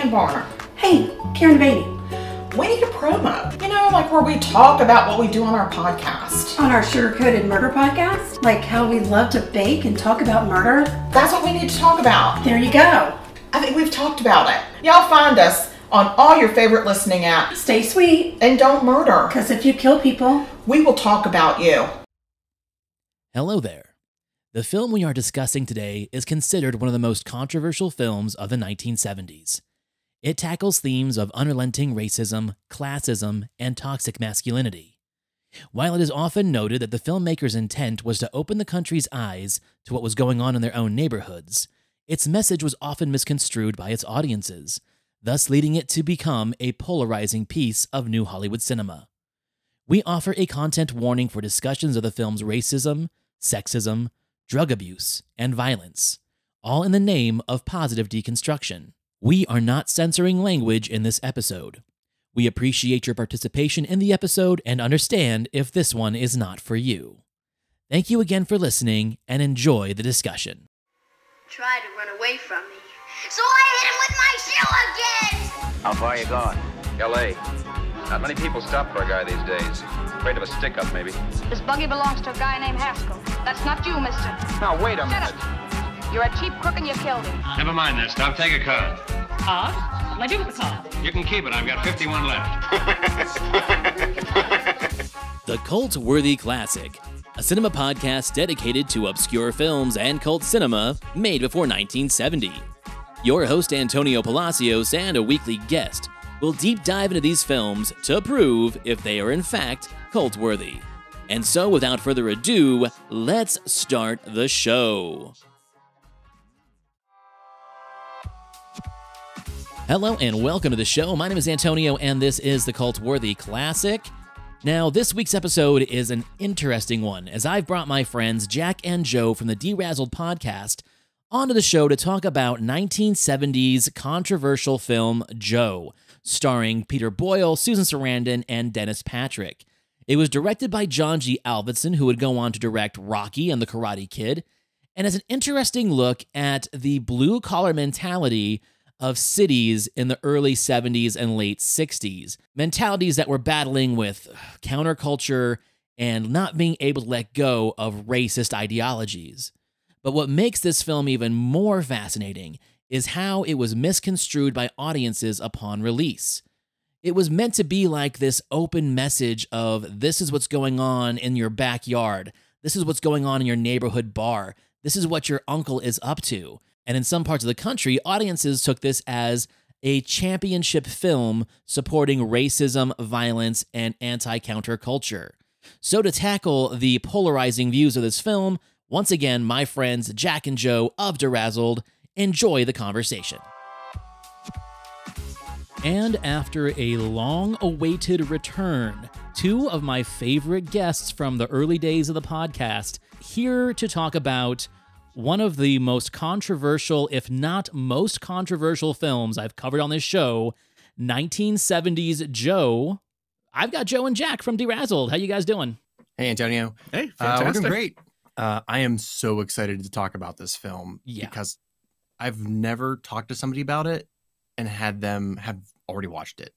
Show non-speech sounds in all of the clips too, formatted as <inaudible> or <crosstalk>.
Ann Barner. Hey, Karen Beatty. We need a promo. You know, like where we talk about what we do on our podcast. On our Sugar Coated Murder podcast, like how we love to bake and talk about murder. That's what we need to talk about. There you go. I think we've talked about it. Y'all find us on all your favorite listening apps. Stay sweet, And don't murder. because if you kill people, We will talk about you. Hello there. The film we are discussing today is considered one of the most controversial films of the 1970s. It tackles themes of unrelenting racism, classism, and toxic masculinity. While it is often noted that the filmmaker's intent was to open the country's eyes to what was going on in their own neighborhoods, its message was often misconstrued by its audiences, thus leading it to become a polarizing piece of new Hollywood cinema. We offer a content warning for discussions of the film's racism, sexism, drug abuse, and violence, all in the name of positive deconstruction. We are not censoring language in this episode. We appreciate your participation in the episode and understand if this one is not for you. Thank you again for listening and enjoy the discussion. tried to run away from me. So I hit him with my shoe again! How far you gone? L.A. Not many people stop for a guy these days. Afraid of a stick-up, maybe. This buggy belongs to a guy named Haskell. That's not you, mister. Now, wait a Shut minute. up. You're a cheap crook and you killed him. Never mind that stuff. Take a car. Car? What'll I do with the car? You can keep it. I've got 51 left. <laughs> The Cult Worthy Classic, a cinema podcast dedicated to obscure films and cult cinema made before 1970. Your host, Antonio Palacios, and a weekly guest will deep dive into these films to prove if they are in fact cult worthy. And so, without further ado, let's start the show. Hello and welcome to the show. My name is Antonio, and this is the Cult Worthy Classic. Now, this week's episode is an interesting one, as I've brought my friends Jack and Joe from the Derazzled podcast onto the show to talk about 1970s controversial film Joe, starring Peter Boyle, Susan Sarandon, and Dennis Patrick. It was directed by John G. Avildsen, who would go on to direct Rocky and The Karate Kid, and is an interesting look at the blue collar mentality of cities in the early 70s and late 60s. Mentalities that were battling with counterculture and not being able to let go of racist ideologies. But what makes this film even more fascinating is how it was misconstrued by audiences upon release. It was meant to be like this open message of this is what's going on in your backyard. This is what's going on in your neighborhood bar. This is what your uncle is up to. And in some parts of the country, audiences took this as a championship film supporting racism, violence, and anti counterculture. So, to tackle the polarizing views of this film, once again, my friends Jack and Joe of Derazzled enjoy the conversation. And after a long awaited return, two of my favorite guests from the early days of the podcast here to talk about one of the most controversial, if not most controversial films I've covered on this show, 1970s Joe. I've got Joe and Jack from Derazzled. How you guys doing? Hey, Antonio. Hey, Uh, we're fantastic. doing great. Uh, I am so excited to talk about this film Yeah. because I've never talked to somebody about it and had them have already watched it.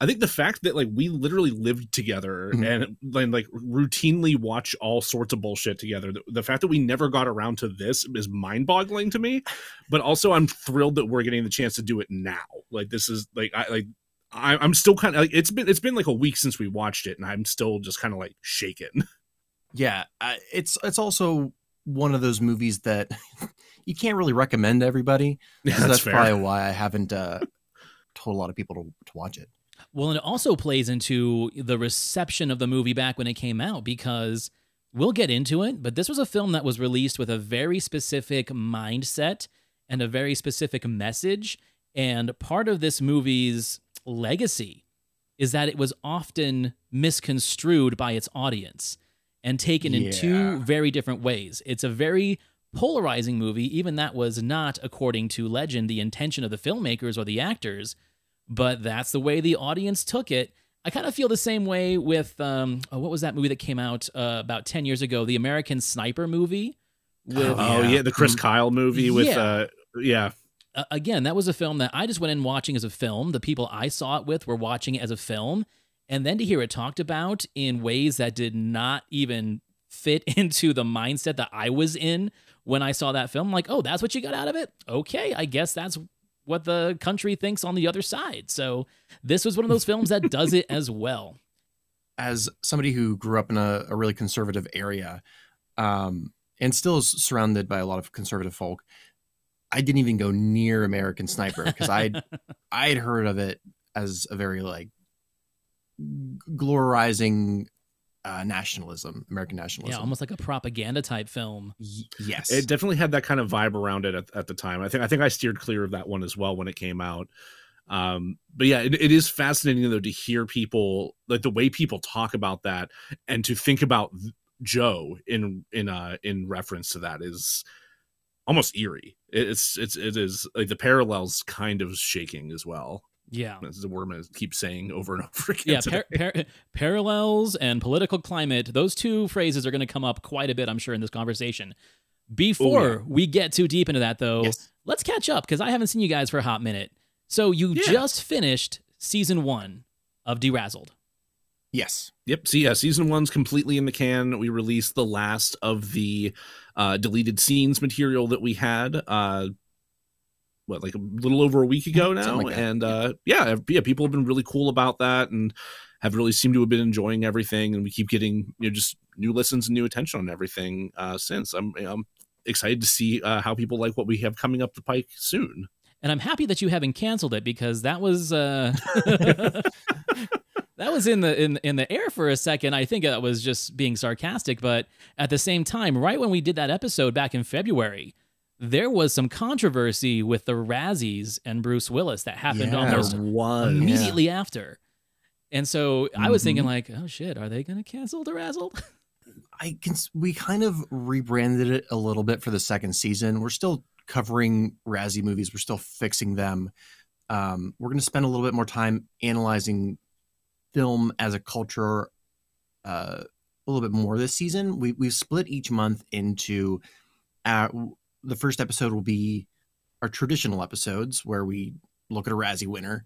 I think the fact that like we literally lived together Mhm. and then like routinely watch all sorts of bullshit together. The, the fact that we never got around to this is mind-boggling to me. But also, I'm thrilled that we're getting the chance to do it now. Like this is like I like I, I'm still kind of like it's been it's been like a week since we watched it, and I'm still just kind of like shaken. <laughs> Yeah, I, it's it's also one of those movies that <laughs> you can't really recommend to everybody. Yeah, so that's probably why I haven't uh, told a lot of people to, to watch it. Well, and it also plays into the reception of the movie back when it came out because we'll get into it, but this was a film that was released with a very specific mindset and a very specific message. And part of this movie's legacy is that it was often misconstrued by its audience and taken in two very different ways. It's a very polarizing movie. Even that was not, according to legend, the intention of the filmmakers or the actors, but that's the way the audience took it. I kind of feel the same way with um, oh, what was that movie that came out uh, about ten years ago, the American Sniper movie. With Oh yeah, the Chris Mhm. Kyle movie with Yeah. uh yeah uh, again, that was a film that I just went in watching as a film. The people I saw it with were watching it as a film. And then to hear it talked about in ways that did not even fit <laughs> into the mindset that I was in when I saw that film, I'm like, oh, that's what you got out of it? Okay, I guess that's what the country thinks on the other side. So this was one of those films that does it as well. <laughs> As somebody who grew up in a, a really conservative area, um, and still is surrounded by a lot of conservative folk, I didn't even go near American Sniper because I'd <laughs> I'd heard of it as a very like glorizing uh, nationalism, American nationalism. Yeah, almost like a propaganda type film. Y- yes, It definitely had that kind of vibe around it at, at the time. I think I think I steered clear of that one as well when it came out. Um, but yeah, it, it is fascinating though to hear people like the way people talk about that and to think about Joe in in uh in reference to that is almost eerie. It's it's it is like the parallels kind of shaking as well. Yeah. This is a word I'm going to keep saying over and <laughs> over again. Yeah, par- par- parallels and political climate, those two phrases are going to come up quite a bit, I'm sure, in this conversation. Before Oh, yeah. we get too deep into that, though, Yes. let's catch up because I haven't seen you guys for a hot minute. So you Yeah. just finished season one of Derazzled. yes, Yep. So yeah, season one's completely in the can. We released the last of the uh, deleted scenes material that we had. Uh, what like a little over a week ago now, like that, and uh, yeah, yeah, people have been really cool about that and have really seemed to have been enjoying everything. And we keep getting you know just new listens and new attention on everything uh, since. I'm I'm excited to see uh, how people like what we have coming up the pike soon. And I'm happy that you haven't canceled it because that was uh <laughs> <laughs> that was in the in in the air for a second. I think it was just being sarcastic, but at the same time, right when we did that episode back in February, there was some controversy with the Razzies and Bruce Willis that happened Yeah. almost was immediately after. And so I was thinking Mhm. like, oh shit, are they going to cancel the Razzle? <laughs> I can. We kind of rebranded it a little bit for the second season. We're still covering Razzie movies. We're still fixing them. Um, we're going to spend a little bit more time analyzing film as a culture uh, a little bit more this season. We we've split each month into uh, the first episode will be our traditional episodes where we look at a Razzie winner,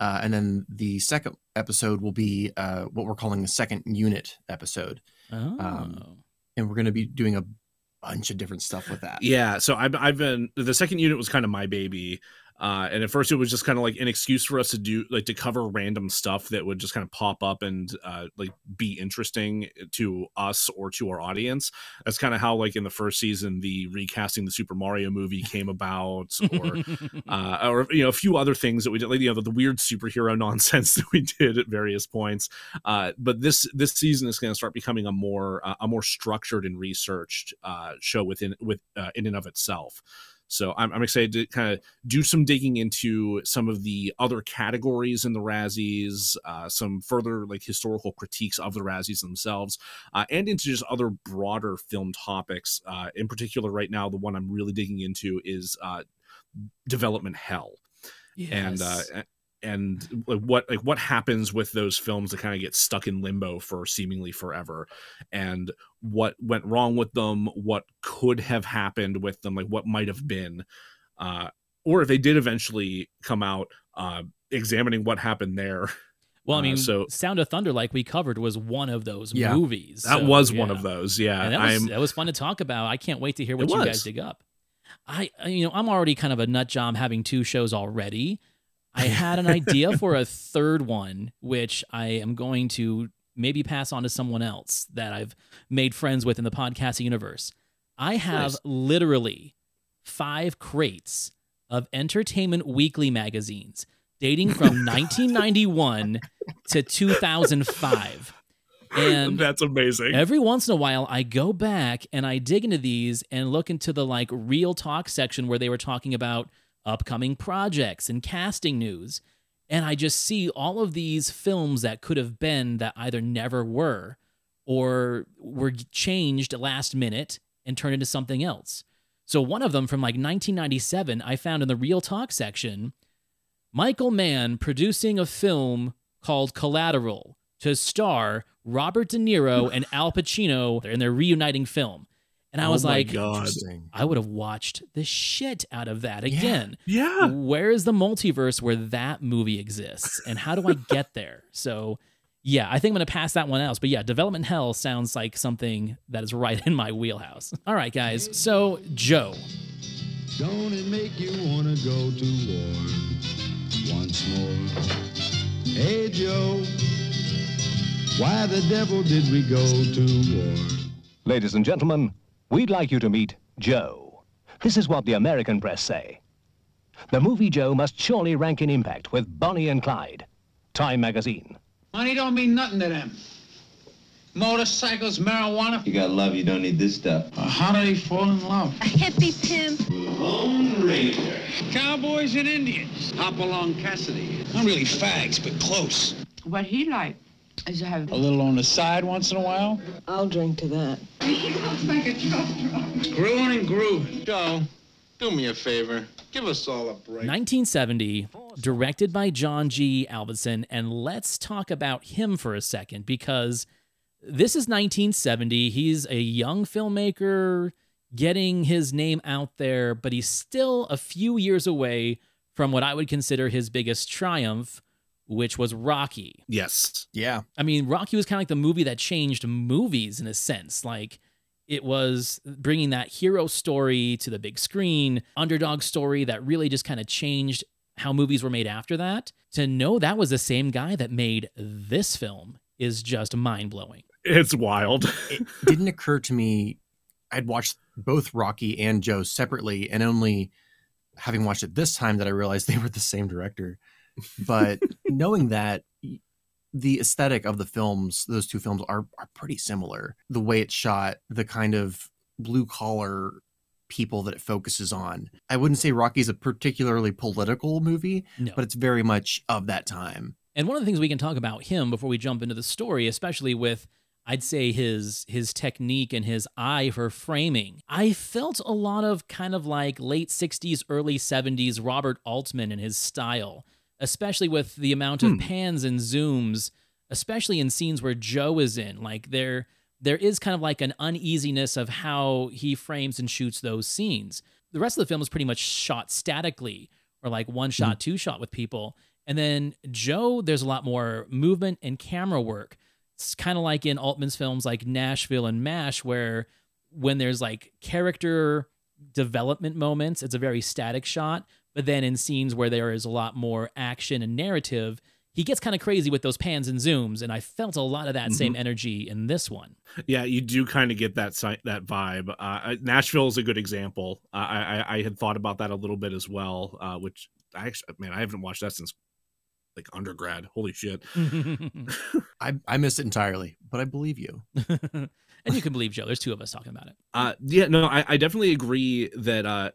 uh, and then the second episode will be uh, what we're calling the second unit episode Oh. and we're going to be doing a bunch of different stuff with that. Yeah, so I've I've been the second unit was kind of my baby. Uh, and at first it was just kind of like an excuse for us to do like to cover random stuff that would just kind of pop up and uh, like be interesting to us or to our audience. That's kind of how like in the first season the recasting the Super Mario movie <laughs> came about, or uh, or you know a few other things that we did, like you know the, the weird superhero <laughs> nonsense that we did at various points. Uh, but this this season is going to start becoming a more uh, a more structured and researched uh, show within with uh, in and of itself. So I'm, I'm excited to kind of do some digging into some of the other categories in the Razzies, uh, some further like historical critiques of the Razzies themselves, uh, and into just other broader film topics. Uh, in particular, right now, the one I'm really digging into is uh, development hell. And uh, and like what like what happens with those films that kind of get stuck in limbo for seemingly forever? And what went wrong with them what could have happened with them like what might have been uh or if they did eventually come out uh examining what happened there well, I uh, mean, so- Sound of Thunder, like we covered, was one of those Yeah. movies. that So, was one of those yeah and that was, i'm that was fun to talk about. I can't wait to hear what you guys dig up. I- you know, I'm already kind of a nut job having two shows already. I had an <laughs> idea for a third one, which I am going to maybe pass on to someone else that I've made friends with in the podcast universe. I have Nice. literally five crates of Entertainment Weekly magazines dating from <laughs> 1991 to 2005. And that's amazing Every once in a while, I go back and I dig into these and look into the like real talk section where they were talking about upcoming projects and casting news. And I just see all of these films that could have been that either never were or were changed last minute and turned into something else. So one of them from like 1997, I found in the real talk section Michael Mann producing a film called Collateral to star Robert De Niro and Al Pacino in their reuniting film. And And I Oh was my like, God. I would have watched the shit out of that again. Yeah. Where is the multiverse where that movie exists? And how do I get there? <laughs> So, yeah, I think I'm going to pass that one else. But yeah, Development Hell sounds like something that is right in my wheelhouse. All right, guys. So, Joe. Don't it make you wanna go to war once more? Hey Joe, why the devil did we go to war? Ladies and gentlemen, we'd like you to meet Joe. This is what the American press say. The movie Joe must surely rank in impact with Bonnie and Clyde. Time magazine. Money don't mean nothing to them. Motorcycles, marijuana. You got love, you don't need this stuff. Uh, how do they fall in love? A hippie pimp. Lone Ranger. Cowboys and Indians. Hopalong Cassidy. Not really fags, but close. What he like is to have A little on the side once in a while. I'll drink to that. He looks like a truck drunk. Screwing and grooving. Joe, do me a favor. Give us all a break. 1970, directed by John G. Avildsen. And let's talk about him for a second because this is 1970. He's a young filmmaker getting his name out there, but he's still a few years away from what I would consider his biggest triumph, which was Rocky. Yes. Yeah. I mean, Rocky was kind of like the movie that changed movies in a sense. Like, it was bringing that hero story to the big screen, underdog story that really just kind of changed how movies were made after that. To know that was the same guy that made this film is just mind blowing. It's wild. <laughs> it didn't occur to me. I'd watched both Rocky and Joe separately, and only having watched it this time that I realized they were the same director. But <laughs> knowing that the aesthetic of the films, those two films are are pretty similar. The way it's shot, the kind of blue collar people that it focuses on. I wouldn't say Rocky's a particularly political movie, No. but it's very much of that time. And one of the things we can talk about him before we jump into the story, especially with I'd say his his technique and his eye for framing. I felt a lot of kind of like late 60s early 70s Robert Altman and his style, especially with the amount of Hmm. pans and zooms, especially in scenes where Joe is in. Like there there is kind of like an uneasiness of how he frames and shoots those scenes. The rest of the film is pretty much shot statically or like one shot, two shot with people. And then Joe, there's a lot more movement and camera work. It's kind of like in Altman's films like Nashville and MASH, where when there's like character development moments, it's a very static shot. But then in scenes where there is a lot more action and narrative, he gets kind of crazy with those pans and zooms. And I felt a lot of that same Mhm. energy in this one. Yeah, you do kind of get that that vibe. Uh, Nashville is a good example. Uh, I, I I had thought about that a little bit as well. Uh, which I actually, man, I haven't watched that since like undergrad. Holy shit! <laughs> <laughs> I I missed it entirely, but I believe you. <laughs> and you can believe Joe. There's two of us talking about it. Uh, yeah, no, I, I definitely agree that uh,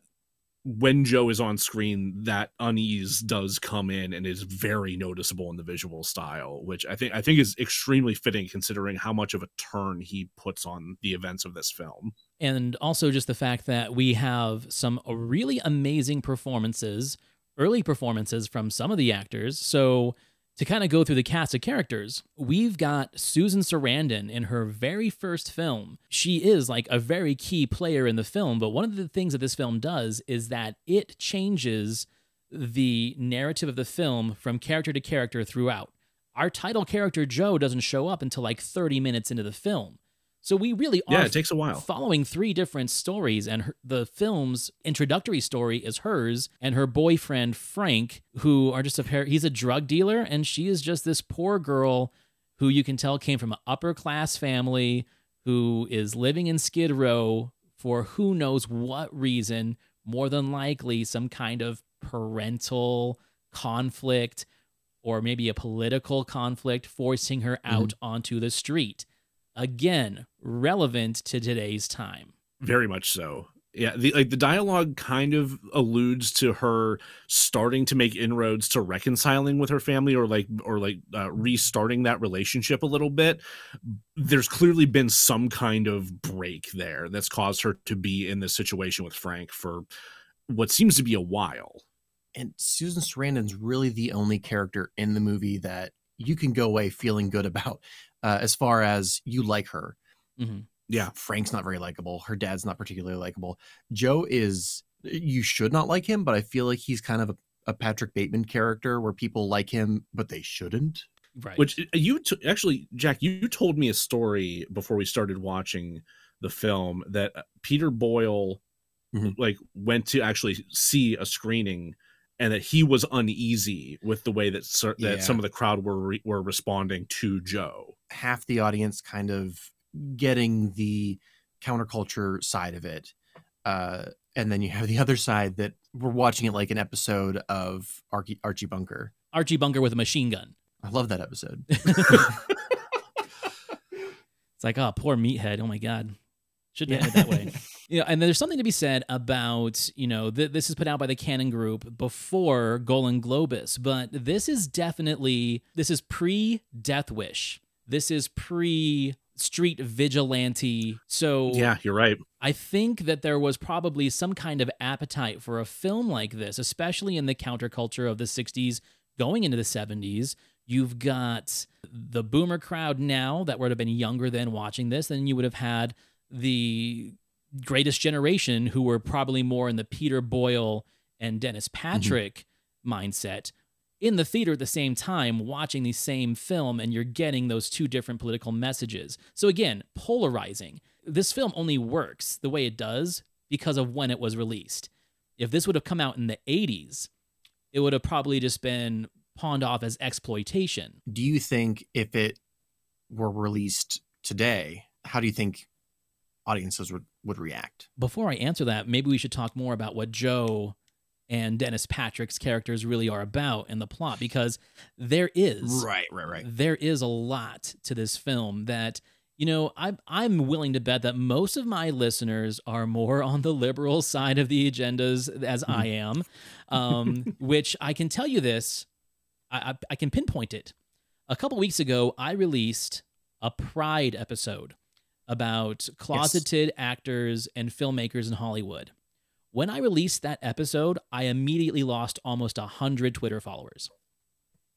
when Joe is on screen, that unease does come in and is very noticeable in the visual style, which I think I think is extremely fitting considering how much of a turn he puts on the events of this film. and also just the fact that we have some really amazing performances, early performances from some of the actors. So to kind of go through the cast of characters, we've got Susan Sarandon in her very first film. She is like a very key player in the film, but one of the things that this film does is that it changes the narrative of the film from character to character throughout. Our title character Joe doesn't show up until like 30 minutes into the film. So we really are Yeah, it takes a while. following three different stories and her, the film's introductory story is hers and her boyfriend Frank who are just a pair he's a drug dealer and she is just this poor girl who you can tell came from an upper class family who is living in Skid Row for who knows what reason more than likely some kind of parental conflict or maybe a political conflict forcing her mm-hmm. out onto the street again relevant to today's time Very much so. Yeah, the like the dialogue kind of alludes to her starting to make inroads to reconciling with her family or like or like uh, restarting that relationship a little bit. There's clearly been some kind of break there that's caused her to be in this situation with Frank for what seems to be a while. And Susan Sarandon's really the only character in the movie that you can go away feeling good about, uh, as far as you like her. Mhm. Yeah. Frank's not very likable. Her dad's not particularly likable. Joe is you should not like him, but I feel like he's kind of a, a Patrick Bateman character where people like him, but they shouldn't. Right. Which uh, you t- actually, Jack, you told me a story before we started watching the film that uh, Peter Boyle Mhm. like went to actually see a screening and that he was uneasy with the way that cer- that Yeah. some of the crowd were re- were responding to Joe. half the audience kind of getting the counterculture side of it. Uh, and then you have the other side that we're watching it like an episode of Archie, Archie Bunker. Archie Bunker with a machine gun. I love that episode. <laughs> <laughs> It's like, oh, poor meathead. Oh my god, shouldn't have ended that way. <laughs> You know, and there's something to be said about you know th- this is put out by the Cannon Group before Golan Globus, but this is definitely this is pre Death Wish. This is pre Street Vigilante. So Yeah, you're right. I think that there was probably some kind of appetite for a film like this, especially in the counterculture of the 60s going into the 70s. You've got the boomer crowd now that would have been younger than watching this, and you would have had the greatest generation who were probably more in the Peter Boyle and Dennis mm-hmm. Patrick mindset in the theater at the same time watching the same film and you're getting those two different political messages. So again, polarizing. This film only works the way it does because of when it was released. If this would have come out in the 80s, it would have probably just been pawned off as exploitation. Do you think if it were released today, how do you think audiences would, would react? Before I answer that, maybe we should talk more about what Joe and Dennis Patrick's characters really are about in the plot because there is Right, right, right. there is a lot to this film that you know I'm I'm willing to bet that most of my listeners are more on the liberal side of the agendas as I am, um, <laughs> which I can tell you this, I, I I can pinpoint it. A couple weeks ago, I released a Pride episode about closeted actors and filmmakers in Hollywood. When I released that episode, I immediately lost almost a hundred Twitter followers.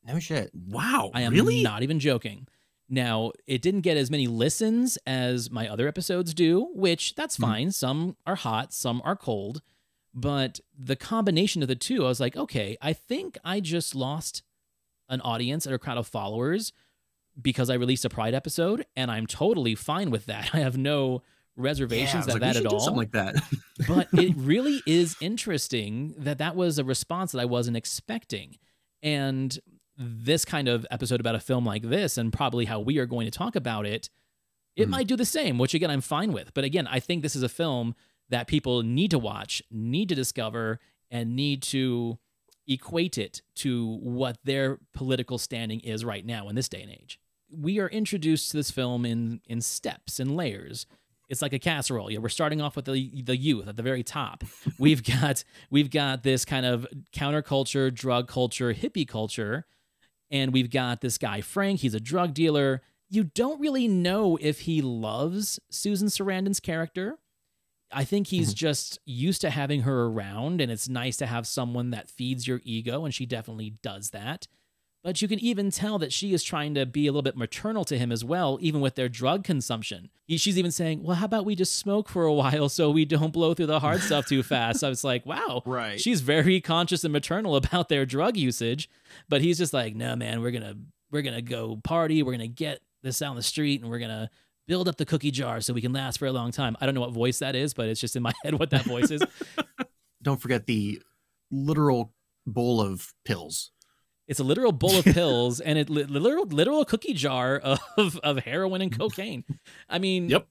No shit. Wow. I am really? not even joking. Now, it didn't get as many listens as my other episodes do, which that's hmm. fine. Some are hot, some are cold. But the combination of the two, I was like, okay, I think I just lost an audience or a crowd of followers because I released a Pride episode, and I'm totally fine with that. <laughs> I have no reservations Yeah, I was at like, that at all something like that. <laughs> but it <laughs> really is interesting that that was a response that I wasn't expecting. And this kind of episode about a film like this, and probably how we are going to talk about it, it Mhm. might do the same, which again, I'm fine with. But again, I think this is a film that people need to watch, need to discover, and need to equate it to what their political standing is right now in this day and age. We are introduced to this film in in steps and layers. It's like a casserole. Yeah, we're starting off with the the youth at the very top. <laughs> We've got we've got this kind of counterculture, drug culture, hippie culture, and we've got this guy Frank. He's a drug dealer. You don't really know if he loves Susan Sarandon's character. I think he's mm-hmm. just used to having her around, and it's nice to have someone that feeds your ego, and she definitely does that. But you can even tell that she is trying to be a little bit maternal to him as well, even with their drug consumption. He- She's even saying, Well, how about we just smoke for a while so we don't blow through the hard stuff too fast? I was like, Wow. <laughs> Right. She's very conscious and maternal about their drug usage. But he's just like, No, man, we're gonna we're gonna go party, we're gonna get this out on the street, and we're gonna build up the cookie jar so we can last for a long time. I don't know what voice that is, but it's just in my <laughs> head what that voice is. <laughs> Don't forget the literal bowl of pills. It's a literal bowl of pills and a literal literal cookie jar of of heroin and cocaine. I mean, Yep.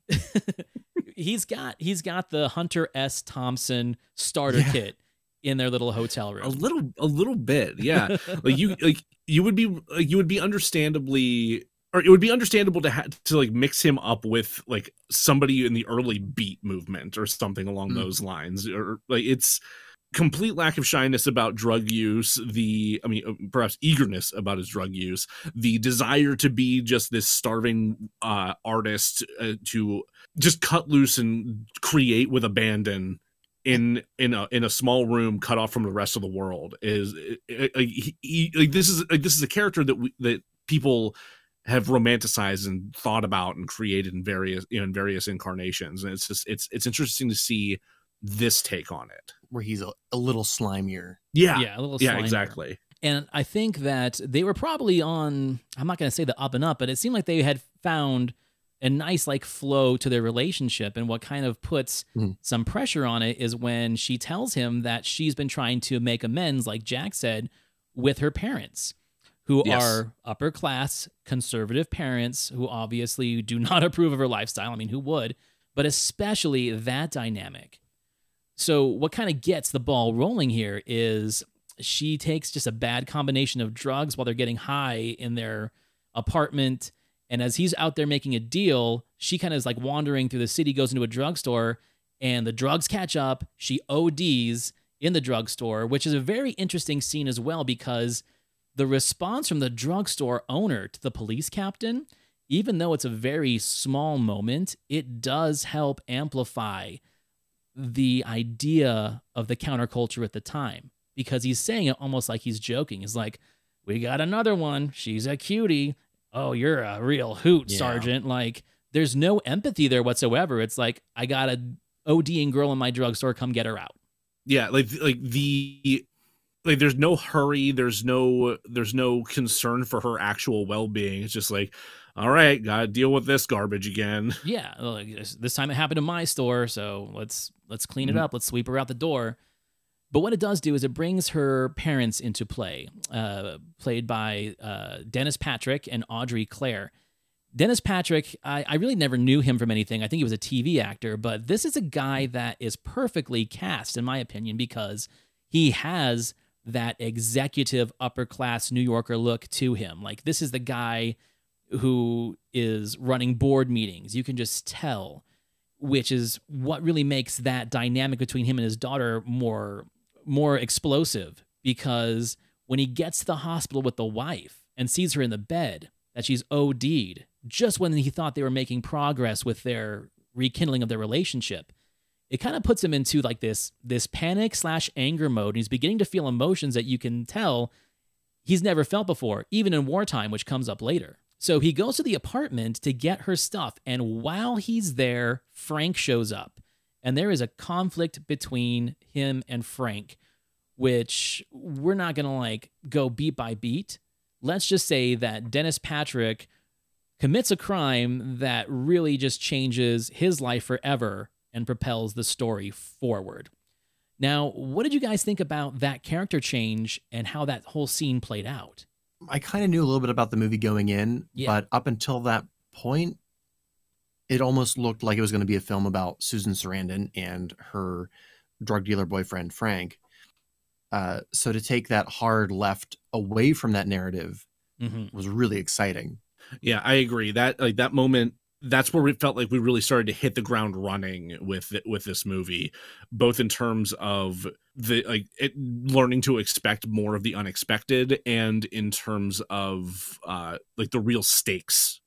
<laughs> he's got he's got the Hunter S. Thompson starter Yeah. kit in their little hotel room. a little a little bit yeah like you like you would be like you would be understandably or it would be understandable to ha- to like mix him up with like somebody in the early beat movement or something along Mm. those lines or like it's complete lack of shyness about drug use the i mean uh, perhaps eagerness about his drug use the desire to be just this starving uh artist uh, to just cut loose and create with abandon in in a in a small room cut off from the rest of the world is like, he, he- like this is like this is a character that we, that people have romanticized and thought about and created in various you know, in various incarnations. And it's just it's it's interesting to see this take on it where he's a, a little slimier yeah yeah a little yeah slimier. exactly And I think that they were probably on, I'm not going to say the up and up, but it seemed like they had found a nice like flow to their relationship. And what kind of puts Mhm. some pressure on it is when she tells him that she's been trying to make amends, like Jack said, with her parents, who Yes. are upper class conservative parents who obviously do not <laughs> approve of her lifestyle. I mean, who would? But especially that dynamic. So, what kind of gets the ball rolling here is she takes just a bad combination of drugs while they're getting high in their apartment. And as he's out there making a deal, she kind of is like wandering through the city, goes into a drugstore, and the drugs catch up. She ODs in the drugstore, which is a very interesting scene as well because the response from the drugstore owner to the police captain, even though it's a very small moment, it does help amplify the idea of the counterculture at the time because he's saying it almost like he's joking. He's like, We got another one. She's a cutie. Oh, you're a real hoot, Yeah. Sergeant. Like, there's no empathy there whatsoever. It's like, I got a ODing girl in my drugstore. Come get her out. yeah like like the like there's no hurry there's no there's no concern for her actual well-being it's just like all right gotta deal with this garbage again <laughs> Yeah, like this, time it happened in my store, so let's let's clean it Mhm. up. Let's sweep her out the door. But what it does do is it brings her parents into play, uh, played by uh, Dennis Patrick and Audrey Caire. Dennis Patrick, I, I really never knew him from anything. I think he was a TV actor, but this is a guy that is perfectly cast, in my opinion, because he has that executive upper class New Yorker look to him. Like, this is the guy who is running board meetings. You can just tell, which is what really makes that dynamic between him and his daughter more more explosive. Because when he gets to the hospital with the wife and sees her in the bed that she's OD'd just when he thought they were making progress with their rekindling of their relationship it kind of puts him into like this this panic slash anger mode. And he's beginning to feel emotions that you can tell he's never felt before even in wartime which comes up later so he goes to the apartment to get her stuff and while he's there frank shows up and there is a conflict between him and frank which we're not going to like go beat by beat let's just say that dennis patrick commits a crime that really just changes his life forever and propels the story forward. Now, what did you guys think about that character change and how that whole scene played out? I kind of knew a little bit about the movie going in, Yeah. but up until that point, it almost looked like it was going to be a film about Susan Sarandon and her drug dealer boyfriend Frank. Uh, so to take that hard left away from that narrative Mm-hmm. was really exciting. yeah i agree that like that moment that's where we felt like we really started to hit the ground running with with this movie both in terms of the like it, learning to expect more of the unexpected and in terms of uh like the real stakes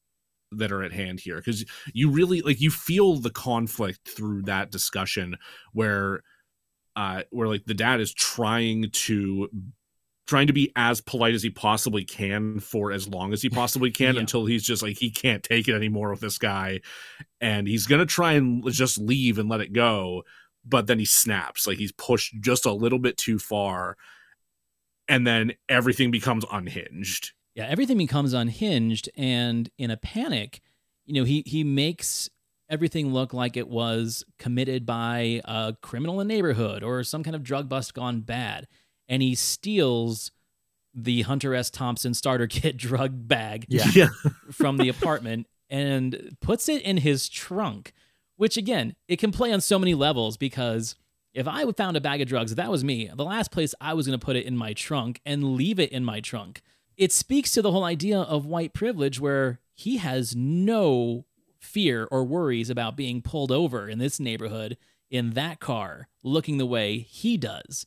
that are at hand here. Because you really like you feel the conflict through that discussion where uh where like the dad is trying to trying to be as polite as he possibly can for as long as he possibly can <laughs> Yeah. until he's just like he can't take it anymore with this guy and he's gonna try and just leave and let it go but then he snaps like he's pushed just a little bit too far and then everything becomes unhinged Yeah, everything becomes unhinged and in a panic, you know, he he makes everything look like it was committed by a criminal in the neighborhood or some kind of drug bust gone bad. And he steals the Hunter S. Thompson starter <laughs> kit drug bag Yeah. yeah from the apartment and puts it in his trunk, which again, it can play on so many levels because if I found a bag of drugs, if that was me, the last place I was going to put it in my trunk and leave it in my trunk. It speaks to the whole idea of white privilege where he has no fear or worries about being pulled over in this neighborhood in that car looking the way he does.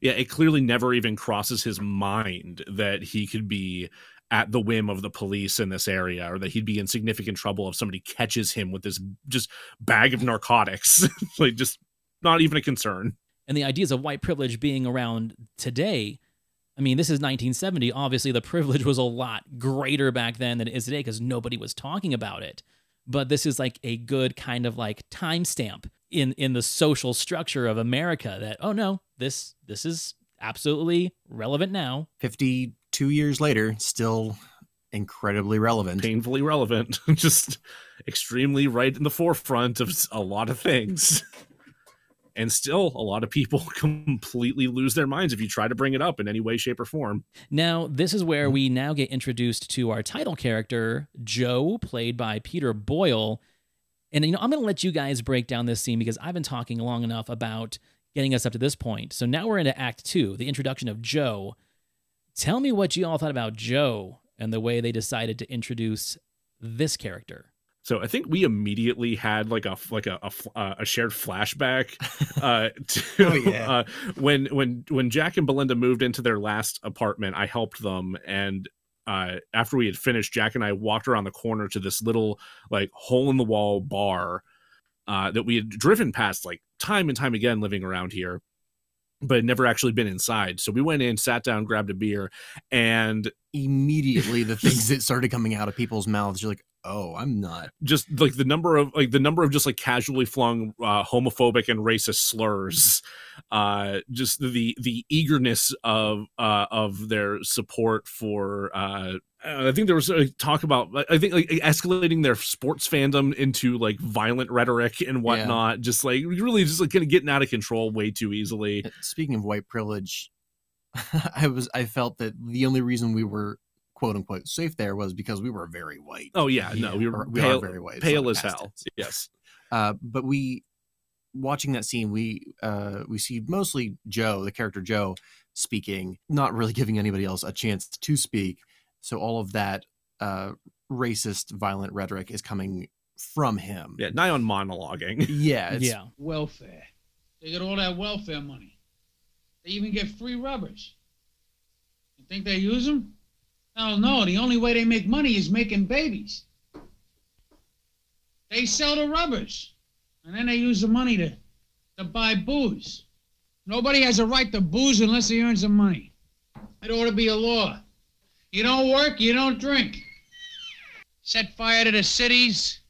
Yeah it clearly never even crosses his mind that he could be at the whim of the police in this area or that he'd be in significant trouble if somebody catches him with this just bag of narcotics <laughs> like just not even a concern and the ideas of white privilege being around today I mean, this is 1970. Obviously, the privilege was a lot greater back then than it is today because nobody was talking about it. But this is like a good kind of like timestamp in in the social structure of America that oh no, this this is absolutely relevant now. 52 years later, still incredibly relevant. Painfully relevant. <laughs> Just extremely right in the forefront of a lot of things. <laughs> and still a lot of people <laughs> completely lose their minds if you try to bring it up in any way shape or form now this is where we now get introduced to our title character joe played by peter boyle and you know i'm going to let you guys break down this scene because i've been talking long enough about getting us up to this point so now we're into act two the introduction of joe tell me what you all thought about joe and the way they decided to introduce this character so I think we immediately had like a like a a, uh, a shared flashback <laughs> uh, to oh, yeah. uh, when when when Jack and Belinda moved into their last apartment. I helped them, and uh, after we had finished, Jack and I walked around the corner to this little like hole in the wall bar uh, that we had driven past like time and time again living around here but had never actually been inside. So we went in, sat down, grabbed a beer, and immediately the <laughs> things that started coming out of people's mouths, you're like, oh, I'm not. Just like the number of like the number of just like casually flung uh, homophobic and racist slurs, uh, just the the eagerness of uh, of their support for uh, I think there was a talk about I think like escalating their sports fandom into like violent rhetoric and whatnot, yeah. just like really just like kind of getting out of control way too easily. Speaking of white privilege, <laughs> I was I felt that the only reason we were quote unquote safe there was because we were very white. Oh yeah, no, we were we pale, very white, pale as hell. It. Yes, uh, but we watching that scene, we uh, we see mostly Joe, the character Joe, speaking, not really giving anybody else a chance to speak so all of that uh, racist, violent rhetoric is coming from him. Yeah, nigh on monologuing. <laughs> Yeah, yeah. Welfare. They get all that welfare money. They even get free rubbers. You think they use them? Hell no. The only way they make money is making babies. They sell the rubbers, and then they use the money to to buy booze. Nobody has a right to booze unless he earns the money. It ought to be a law. You don't work, you don't drink. Set fire to the cities,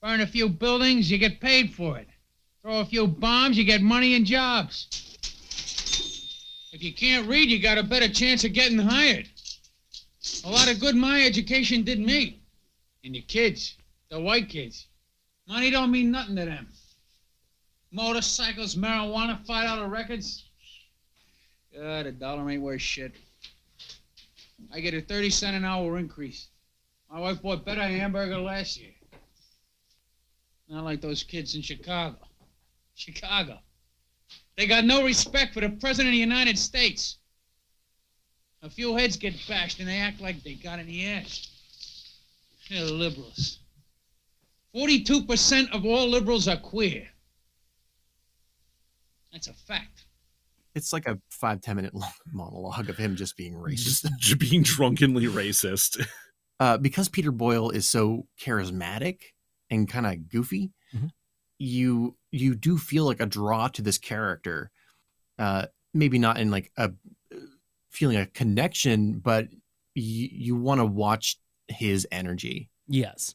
burn a few buildings, you get paid for it. Throw a few bombs, you get money and jobs. If you can't read, you got a better chance of getting hired. A lot of good my education did me. And your kids, the white kids. Money don't mean nothing to them. Motorcycles, marijuana, five dollar records. God, a dollar ain't worth shit. I get a 30 cent an hour increase. My wife bought better hamburger last year. Not like those kids in Chicago. Chicago. They got no respect for the President of the United States. A few heads get bashed and they act like they got any ass. They're liberals. 42% of all liberals are queer. That's a fact it's like a five ten minute long <laughs> monologue of him just being racist, <laughs> just being drunkenly racist. Uh, because Peter Boyle is so charismatic and kind of goofy, mm-hmm. you you do feel like a draw to this character. Uh, maybe not in like a feeling a connection, but y- you want to watch his energy. Yes.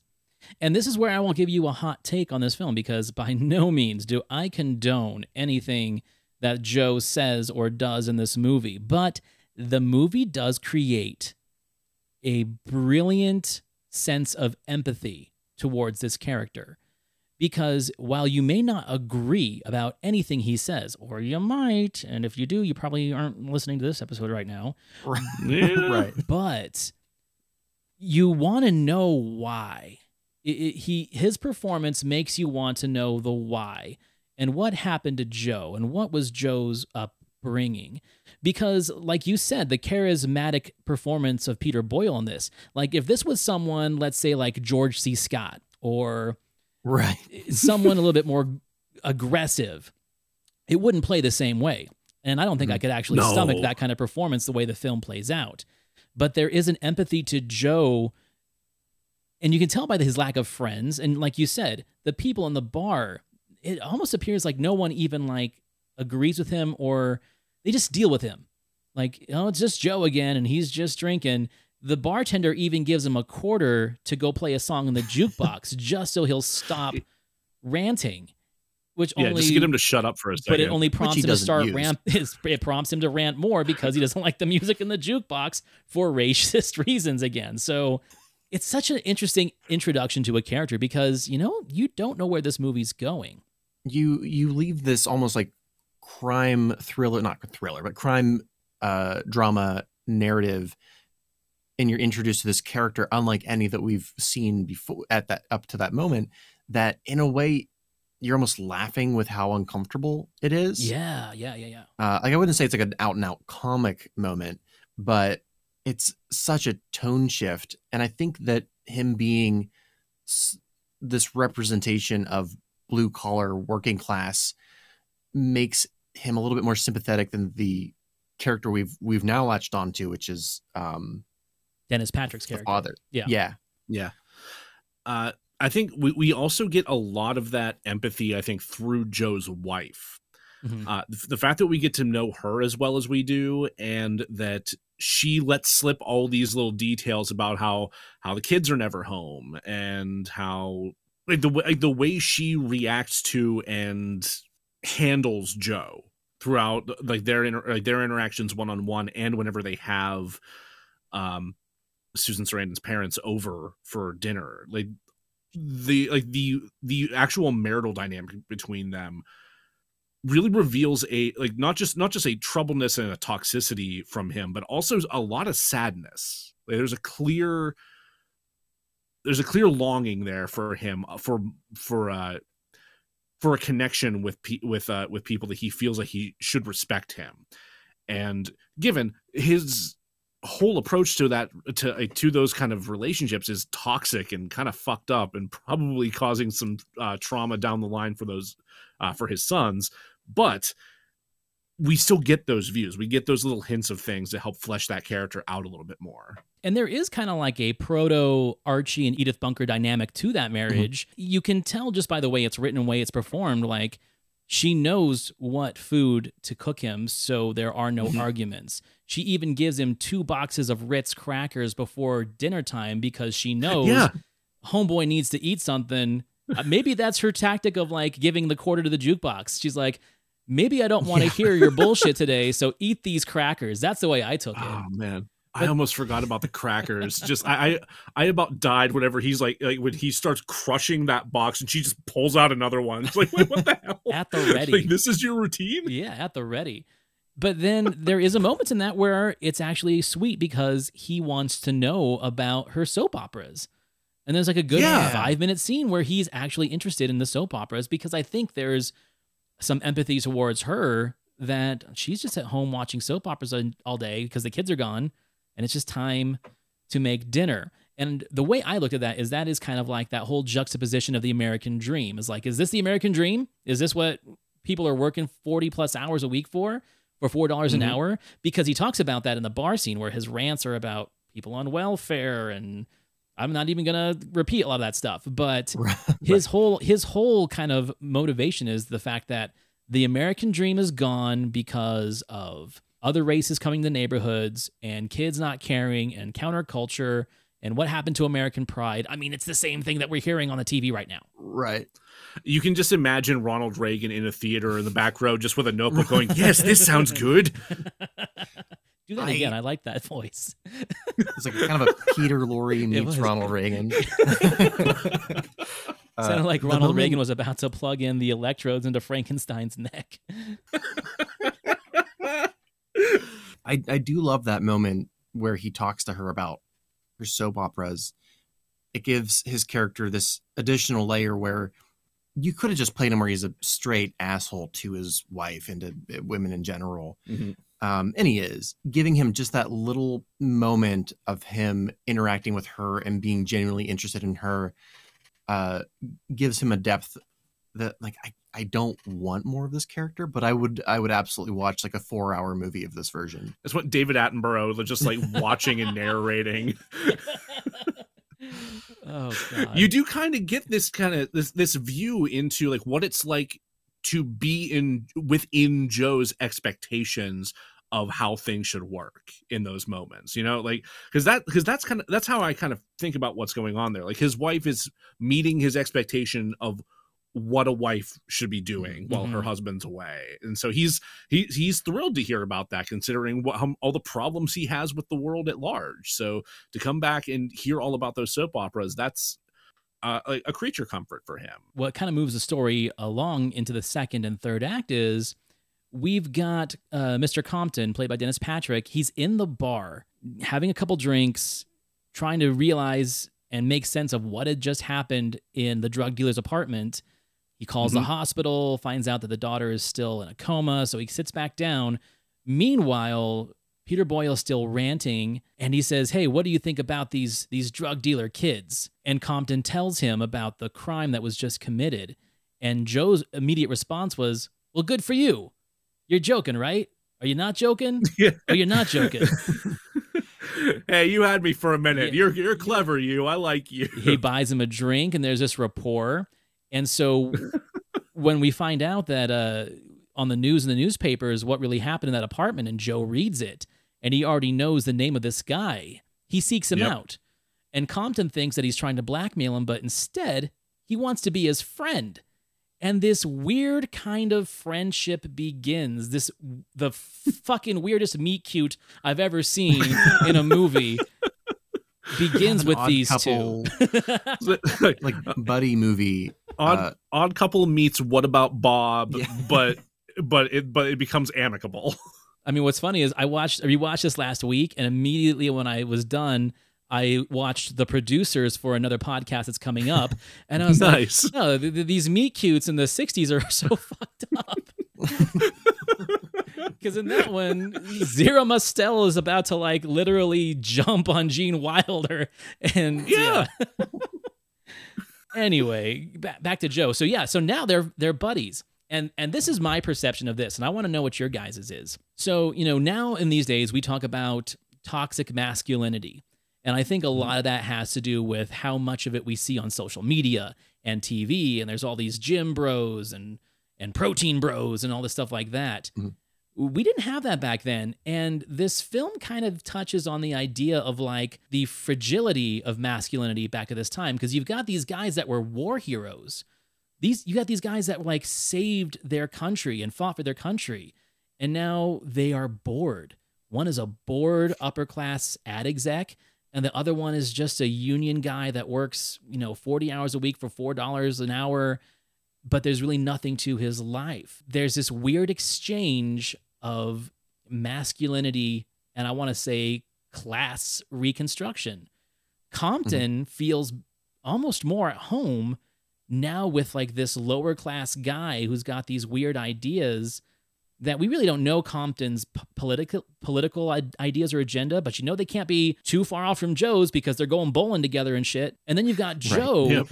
And this is where I will give you a hot take on this film because by <laughs> no means do I condone anything that Joe says or does in this movie, but the movie does create a brilliant sense of empathy towards this character. Because while you may not agree about anything he says, or you might, and if you do, you probably aren't listening to this episode right now. Right. <laughs> Yeah. right. But you want to know why. It, it, he his performance makes you want to know the why and what happened to Joe and what was Joe's upbringing. Because, like you said, the charismatic performance of Peter Boyle in this, like if this was someone, let's say like George C. Scott or right someone a little bit more aggressive, it wouldn't play the same way. And I don't think I mm. could actually no. stomach that kind of performance the way the film plays out. But there is an empathy to Joe and you can tell by his lack of friends and like you said the people in the bar it almost appears like no one even like agrees with him or they just deal with him. Like, oh, it's just Joe again, and he's just drinking. The bartender even gives him a quarter to go play a song in the jukebox <laughs> just so he'll stop ranting. Which Yeah, only just get him to shut up for a second. but it only prompts him to start use. rant. <laughs> It prompts him to rant more because he doesn't <laughs> like the music in the jukebox for racist reasons again. So it's such an interesting introduction to a character because you know you don't know where this movie's going. you you leave this almost like crime thriller not thriller but crime uh drama narrative and you're introduced to this character unlike any that we've seen before at that up to that moment that in a way you're almost laughing with how uncomfortable it is Yeah, yeah, yeah, yeah. uh, like I wouldn't say it's like an out and out comic moment, but it's such a tone shift. And I think that him being s- this representation of blue collar working class makes him a little bit more sympathetic than the character we've we've now latched onto, which is um, Dennis Patrick's the character. father. Yeah. yeah, Yeah. Uh, I think we, we also get a lot of that empathy, I think, through Joe's wife. Mhm. Uh, the, the fact that we get to know her as well as we do, and that she lets slip all these little details about how how the kids are never home, and how like the way like the way she reacts to and handles Joe throughout like their inter- like their interactions one on one, and whenever they have um Susan Sarandon's parents over for dinner. Like the like the the actual marital dynamic between them really reveals a like not just not just a troubleness and a toxicity from him, but also a lot of sadness. Like, there's a clear there's a clear longing there for him uh, for for uh for a connection with pe- with uh with people that he feels like he should respect him and given his whole approach to that to uh, to those kind of relationships is toxic and kind of fucked up and probably causing some uh, trauma down the line for those uh, for his sons. But we still get those views. We get those little hints of things to help flesh that character out a little bit more. And there is kind of like a proto Archie and Edith Bunker dynamic to that marriage. You can tell just by the way it's written and way it's performed, like she knows what food to cook him, so there are no Mhm. arguments. She even gives him two boxes of Ritz crackers before dinner time because she <laughs> knows Yeah. homeboy needs to eat something. Uh, maybe that's her tactic of like giving the quarter to the jukebox. She's like, maybe I don't want to Yeah. hear your bullshit <laughs> today, so eat these crackers. That's the way I took it. Oh man. I almost forgot about the crackers. Just I, I I about died whenever he's like like when he starts crushing that box and she just pulls out another one. It's like wait, <laughs> what the hell? At the ready. Like, this is your routine? Yeah, at the ready. But then there is a moment in that where it's actually sweet because he wants to know about her soap operas. And there's like a good Yeah. five minute scene where he's actually interested in the soap operas because I think there's some empathy towards her that she's just at home watching soap operas all- all day because the kids are gone and it's just time to make dinner. And the way I looked at that is that is kind of like that whole juxtaposition of the American dream. Is like, is this the American dream? Is this what people are working 40 plus hours a week for? For $4 an Mhm. hour? Because he talks about that in the bar scene where his rants are about people on welfare and I'm not even gonna repeat a lot of that stuff. But <laughs> his whole his whole kind of motivation is the fact that the American dream is gone because of other races coming to neighborhoods and kids not caring and counterculture and what happened to American pride. I mean, it's the same thing that we're hearing on the TV right now. right. You can just imagine Ronald Reagan in a theater in the back row just with a notebook going, Yes, this sounds good. <laughs> Do that I- again. I like that voice. <laughs> It's like kind of a Peter Lorre <laughs> meets. Ronald Reagan. Uh, Sounded like Ronald moment- Reagan was about to plug in the electrodes into Frankenstein's neck. I, I do love that moment where he talks to her about her soap operas. It gives his character this additional layer where you could have just played him where he's a straight asshole to his wife and to uh, women in general. Mhm. Um, and he is giving him just that little moment of him interacting with her and being genuinely interested in her. Uh, gives him a depth that like I, I don't want more of this character, but I would I would absolutely watch like a four hour movie of this version. That's what David Attenborough was just like watching and narrating. <laughs> Oh god. you do kind of get this kind of this this view into like what it's like to be in within Joe's expectations of how things should work in those moments you know like because that because that's kind of that's how i kind of think about what's going on there like his wife is meeting his expectation of what a wife should be doing while her Mhm. husband's away and so he's he, he's thrilled to hear about that considering what how, all the problems he has with the world at large so to come back and hear all about those soap operas that's uh, a, a creature comfort for him what kind of moves the story along into the second and third act is we've got uh, Mr. Compton, played by Dennis Patrick. He's in the bar having a couple drinks, trying to realize and make sense of what had just happened in the drug dealer's apartment. He calls the Mhm. hospital, finds out that the daughter is still in a coma, so he sits back down. Meanwhile, Peter Boyle's still ranting, and he says, "Hey, what do you think about these these drug dealer kids?" And Compton tells him about the crime that was just committed, and Joe's immediate response was, "Well, good for you. You're joking, right? Are you not joking? <laughs> Yeah. Oh, you're not joking." <laughs> hey you had me for a minute you're you're clever you i like you he <laughs> buys him a drink and there's this rapport and so <laughs> when we find out that uh on the news and the newspapers what really happened in that apartment and joe reads it and he already knows the name of this guy he seeks him Yep. out. And compton thinks that he's trying to blackmail him but instead he wants to be his friend. And this weird kind of friendship begins. This the fucking weirdest meet cute i've ever seen in a movie <laughs> begins <laughs> with these couple, <laughs> two like buddy movie. odd uh, odd couple meets what about bob <laughs> but but it but it becomes amicable I mean, what's funny is I watched, I rewatched this last week, and immediately when I was done, I watched the producers for another podcast that's coming up, and I was Nice. like, "No, th- th- these meet cutes in the '60s are so fucked up." Because in that one, Zero Mostel is about to like literally jump on Gene Wilder, and yeah. anyway, back, back to Joe. So yeah, so now they're they're buddies. And and this is my perception of this, and I want to know what your guys' is. So, you know, now in these days we talk about toxic masculinity. And I think a mm-hmm. lot of that has to do with how much of it we see on social media and TV. And there's all these gym bros and and protein bros and all this stuff like that. Mm-hmm. We didn't have that back then. And this film kind of touches on the idea of like the fragility of masculinity back at this time. Because you've got these guys that were war heroes. These you got these guys that like saved their country and fought for their country. And now they are bored. One is a bored upper class ad exec, and the other one is just a union guy that works, you know, 40 hours a week for $4 an hour, but there's really nothing to his life. There's this weird exchange of masculinity and I want to say class reconstruction. Compton mm-hmm. feels almost more at home now with like this lower class guy who's got these weird ideas that we really don't know Compton's p- political political i- ideas or agenda, but you know they can't be too far off from Joe's because they're going bowling together and shit. And then you've got Joe, Yep.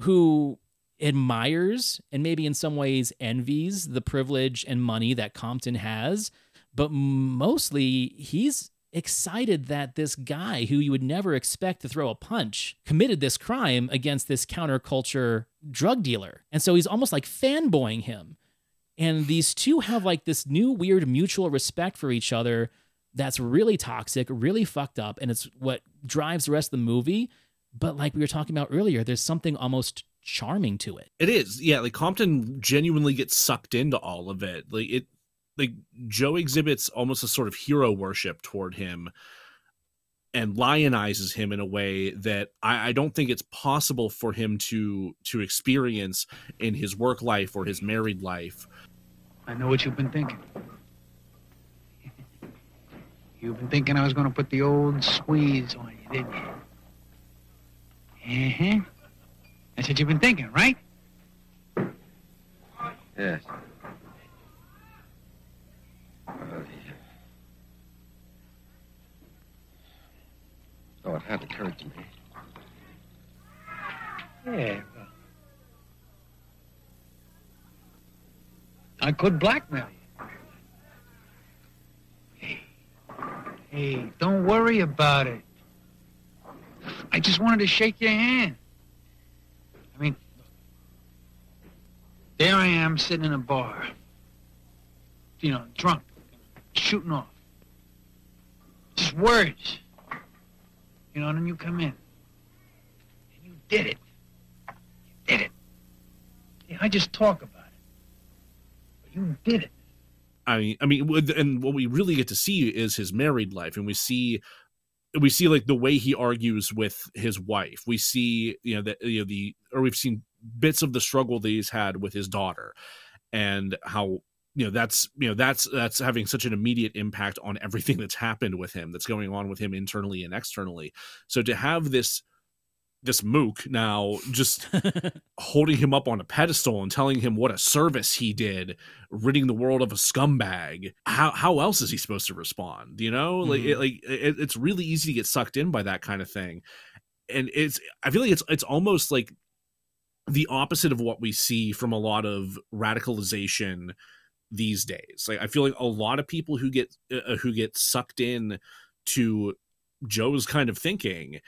who admires and maybe in some ways envies the privilege and money that Compton has, but mostly he's excited that this guy who you would never expect to throw a punch committed this crime against this counterculture drug dealer. And so he's almost like fanboying him. And these two have like this new weird mutual respect for each other that's really toxic, really fucked up, and it's what drives the rest of the movie. But like we were talking about earlier, there's something almost charming to it. It is, yeah. Like Compton genuinely gets sucked into all of it. Like it, like Joe exhibits almost a sort of hero worship toward him, and lionizes him in a way that I, I don't think it's possible for him to to experience in his work life or his married life. I know what you've been thinking. You've been thinking I was going to put the old squeeze on you, didn't you? Uh-huh. That's what you've been thinking, right? Yes. Oh, it had occurred to me. Yeah. well, I could blackmail you. Hey, hey, don't worry about it. I just wanted to shake your hand. I mean, there I am sitting in a bar, you know, drunk, shooting off. Just words. You know, and then you come in. And you did it. You did it. Yeah, I just talk about it. But you did it. I mean, I mean, and what we really get to see is his married life, and we see, we see like the way he argues with his wife. We see, you know, that you know the, or we've seen bits of the struggle that he's had with his daughter, and how you know that's you know that's that's having such an immediate impact on everything that's happened with him, that's going on with him internally and externally. So to have this this mook now just <laughs> holding him up on a pedestal and telling him what a service he did ridding the world of a scumbag how how else is he supposed to respond you know? Like it, mm-hmm. like it, it's really easy to get sucked in by that kind of thing. And it's i feel like it's it's almost like the opposite of what we see from a lot of radicalization these days. Like i feel like a lot of people who get uh, who get sucked in to joe's kind of thinking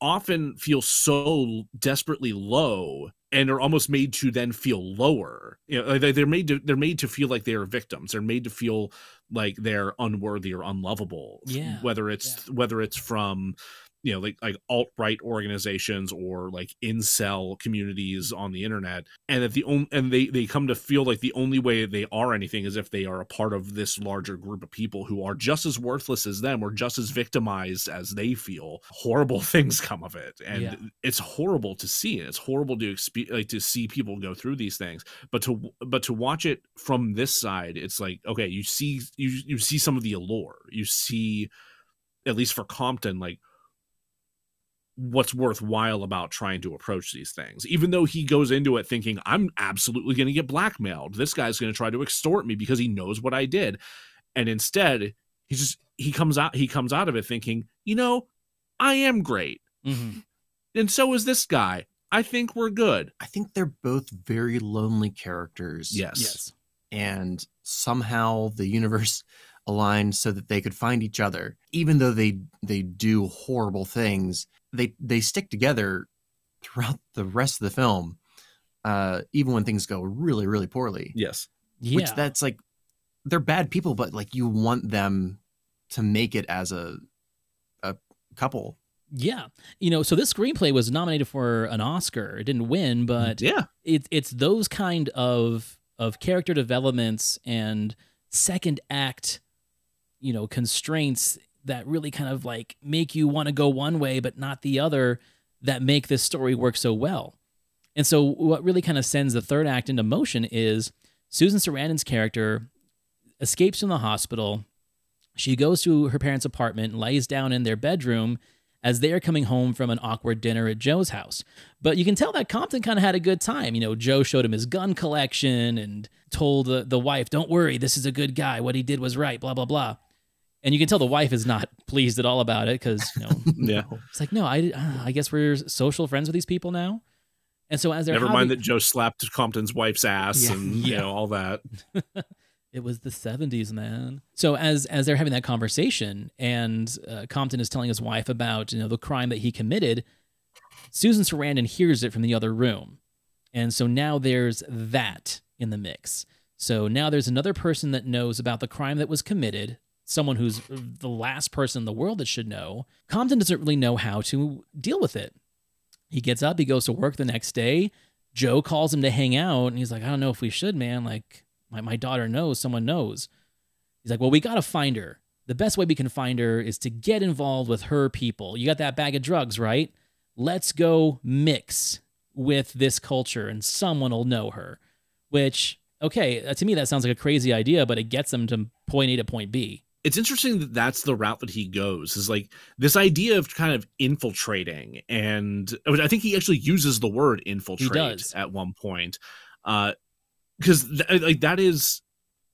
often feel so desperately low and are almost made to then feel lower. You know they- they're made to they're made to feel like they are victims. They're made to feel like they're unworthy or unlovable Yeah, whether it's whether it's from you know like like alt-right organizations or like incel communities on the internet and that the only and they they come to feel like the only way they are anything is if they are a part of this larger group of people who are just as worthless as them or just as victimized as they feel horrible <laughs> things come of it and Yeah. it's horrible to see It. it's horrible to expe- like to see people go through these things but to but to watch it from this side it's like okay you see you you see some of the allure you see at least for compton like what's worthwhile about trying to approach these things even though he goes into it thinking i'm absolutely going to get blackmailed this guy's going to try to extort me because he knows what i did and instead he just he comes out he comes out of it thinking you know i am great Mm-hmm. and so is this guy i think we're good I think they're both very lonely characters. Yes. Yes. And somehow the universe <laughs> aligned so that they could find each other. Even though they they do horrible things, they they stick together throughout the rest of the film. Uh, even when things go really, really poorly. yes Yeah. Which that's like they're bad people, but like you want them to make it as a a couple. Yeah. You know, so this screenplay was nominated for an Oscar. It didn't win, but yeah it, it's those kind of of character developments and second act, you know, constraints that really kind of like make you want to go one way but not the other that make this story work so well. And so what really kind of sends the third act into motion is Susan Sarandon's character escapes from the hospital. She goes to her parents' apartment lays down in their bedroom as they are coming home from an awkward dinner at Joe's house. But you can tell that Compton kind of had a good time. You know, Joe showed him his gun collection and told the, the wife, Don't worry, this is a good guy. What he did was right, blah, blah, blah. And you can tell the wife is not <laughs> pleased at all about it because, you know, <laughs> yeah. it's like, no, I, uh, I guess we're social friends with these people now. And so as they're never having- mind that joe slapped compton's wife's ass Yeah. and you know all that. <laughs> It was the 70s man. So as as they're having that conversation and uh, compton is telling his wife about you know the crime that he committed susan sarandon hears it from the other room. And so now there's that in the mix. So now there's another person that knows about the crime that was committed someone who's the last person in the world that should know compton doesn't really know how to deal with it. He gets up he goes to work the next day. Joe calls him to hang out and he's like i don't know if we should man. Like my, my daughter knows someone knows. He's like well we gotta find her. The best way we can find her is to get involved with her people. You got that bag of drugs right? Let's go mix with this culture and someone will know her. Which okay uh, to me that sounds like a crazy idea but it gets them to point a to point b it's interesting that that's the route that he goes is like this idea of kind of infiltrating and i think he actually uses the word infiltrate at one point uh because th- like that is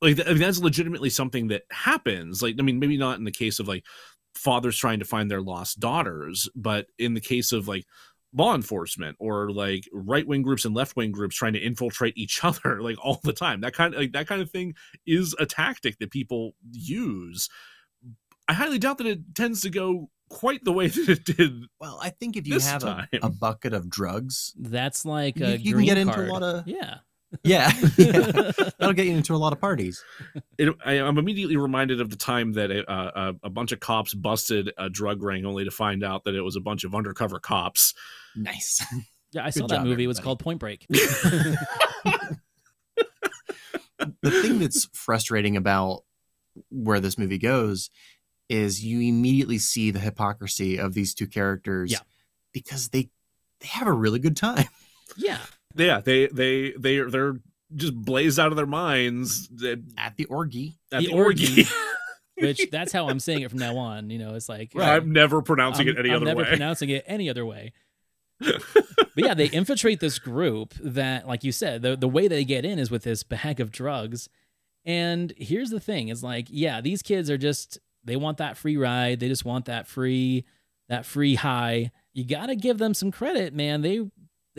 like I mean, that's legitimately something that happens like i mean maybe not in the case of like fathers trying to find their lost daughters but in the case of like law enforcement or like right wing groups and left wing groups trying to infiltrate each <laughs> other like all the time. That kind of like that kind of thing is a tactic that people use. I highly doubt that it tends to go quite the way <laughs> that it did Well, I think if you have a, a bucket of drugs, that's like You- a you can green get into a lot of- yeah Yeah, <laughs> <laughs> yeah. that'll get you into a lot of parties. It, I, I'm immediately reminded of the time that a, uh, a, a bunch of cops busted a drug ring, only to find out that it was a bunch of undercover cops. Nice. <laughs> Yeah, I saw that job, movie. It was called Point Break. the thing that's frustrating about where this movie goes is you immediately see the hypocrisy of these two characters Yeah. because they they have a really good time. yeah. Yeah, they they they are they're just blazed out of their minds at, at the orgy. At The the, orgy. <laughs> Which that's how I'm saying it from now on. You know, it's like I'm never pronouncing I'm, it any I'm other never way. pronouncing it any other way. <laughs> but yeah, they infiltrate this group that, like you said, the the way they get in is with this bag of drugs. And here's the thing: is like, yeah, these kids are just they want that free ride. They just want that free that free high. You got to give them some credit, man. They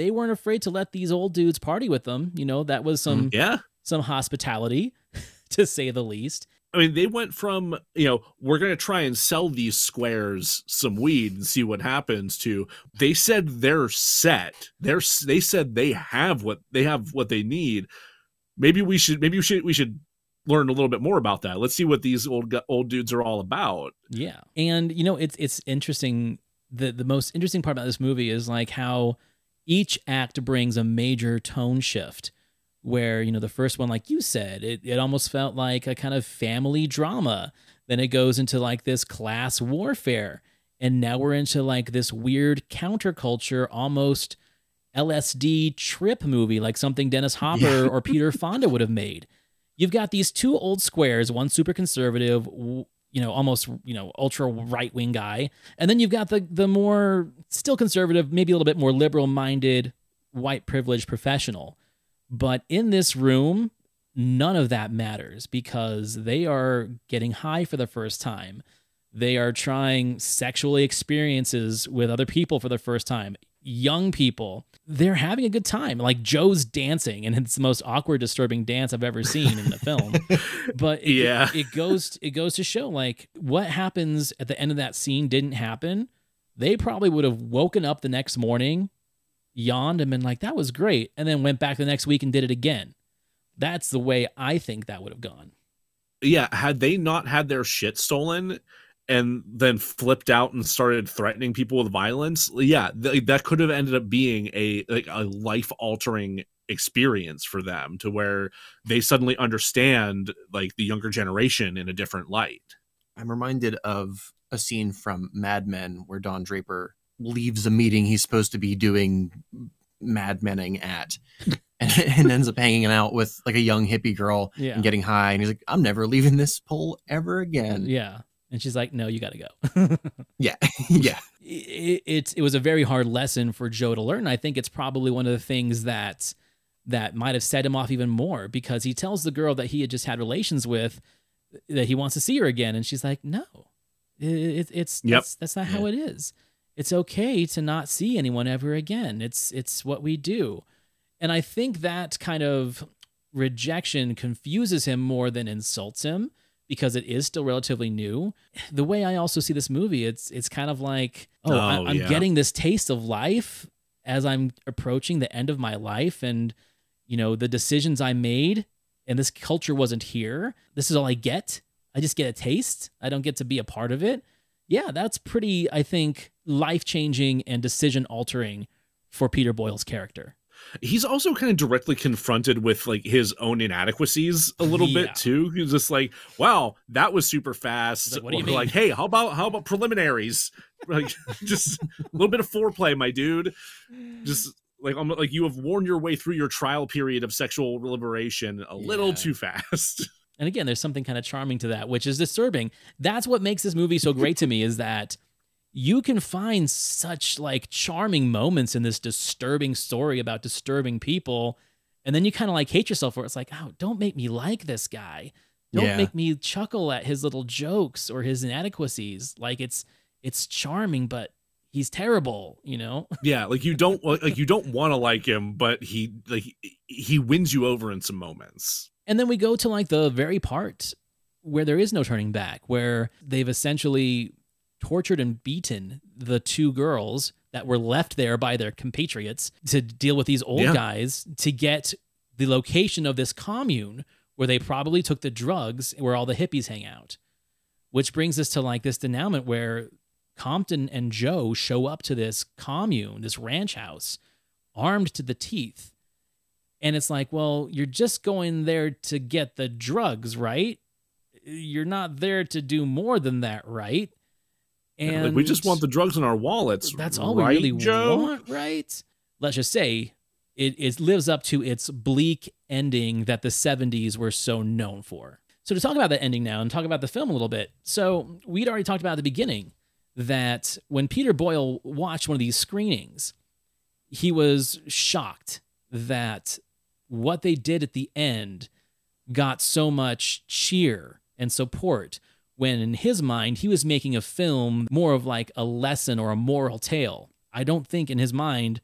they weren't afraid to let these old dudes party with them. You know, that was some mm, yeah. some hospitality, <laughs> to say the least. I mean, they went from, you know, we're going to try and sell these squares some weed and see what happens to they said they're set. They're they said they have what they have what they need. Maybe we should maybe we should we should learn a little bit more about that. Let's see what these old old dudes are all about. Yeah. And you know, it's it's interesting the the most interesting part about this movie is like how each act brings a major tone shift where, you know, the first one like you said, it it almost felt like a kind of family drama. Then it goes into like this class warfare. And now we're into like this weird counterculture almost LSD trip movie like something Dennis Hopper or Peter Fonda would have made you've got these two old squares, one super conservative, you know, almost you know ultra right wing guy, and then you've got the the more still conservative, maybe a little bit more liberal minded white privileged professional. But in this room, none of that matters because they are getting high for the first time. They are trying sexual experiences with other people for the first time. Young people, they're having a good time. Like Joe's dancing, and it's the most awkward, disturbing dance I've ever seen in the film. <laughs> But it, Yeah. it, goes it goes to show like what happens at the end of that scene didn't happen. They probably would have woken up the next morning, yawned, and been like, "That was great," and then went back the next week and did it again. That's the way I think that would have gone. Yeah, had they not had their shit stolen and then flipped out and started threatening people with violence, yeah, th- that could have ended up being a like a life altering experience for them to where they suddenly understand like the younger generation in a different light. I'm reminded of a scene from Mad Men where Don Draper leaves a meeting he's supposed to be doing Mad Menning at <laughs> and, and ends up hanging out with like a young hippie girl Yeah. and getting high. And he's like, I'm never leaving this pole ever again. Yeah, and she's like, "No, you got to go." <laughs> Yeah. <laughs> yeah. it, it it was a very hard lesson for Joe to learn. I think it's probably one of the things that that might have set him off even more because he tells the girl that he had just had relations with that he wants to see her again, and she's like, "No, it, it, it's Yep. that's, that's not how it is. It's okay to not see anyone ever again. It's it's what we do." And I think that kind of rejection confuses him more than insults him because it is still relatively new. The way I also see this movie, it's it's kind of like, oh, I, Oh, I'm yeah. getting this taste of life as I'm approaching the end of my life, and you know the decisions I made, and this culture wasn't here. This is all I get. I just get a taste. I don't get to be a part of it. Yeah, that's pretty. I think life changing and decision altering for Peter Boyle's character. He's also kind of directly confronted with like his own inadequacies a little Yeah. bit too. He's just like, "Wow, that was super fast." like, "What do you Or mean?" like, "Hey, how about how about preliminaries? Like, <laughs> just a little bit of foreplay, my dude. Just like I'm like you have worn your way through your trial period of sexual liberation a little too fast." <laughs> And again, there's something kind of charming to that, which is disturbing. That's what makes this movie so great to me is that you can find such like charming moments in this disturbing story about disturbing people. And then you kind of like hate yourself for it. It's like, oh, don't make me like this guy. Don't Yeah. make me chuckle at his little jokes or his inadequacies. Like it's it's charming, but he's terrible, you know? <laughs> yeah, like you don't like you don't want to like him, but he like he wins you over in some moments. And then we go to like the very part where there is no turning back, where they've essentially tortured and beaten the two girls that were left there by their compatriots to deal with these old Yeah. guys to get the location of this commune where they probably took the drugs where all the hippies hang out. Which brings us to like this denouement where Compton and Joe show up to this commune, this ranch house, armed to the teeth. And it's like, well, you're just going there to get the drugs, right? You're not there to do more than that, right? And like, we just want the drugs in our wallets. That's all right, we really Joe? want, right? Let's just say it, it lives up to its bleak ending that the 70s were so known for. So, to talk about that ending now and talk about the film a little bit. So, we'd already talked about at the beginning that when Peter Boyle watched one of these screenings, he was shocked that what they did at the end got so much cheer and support when in his mind he was making a film more of like a lesson or a moral tale. I don't think in his mind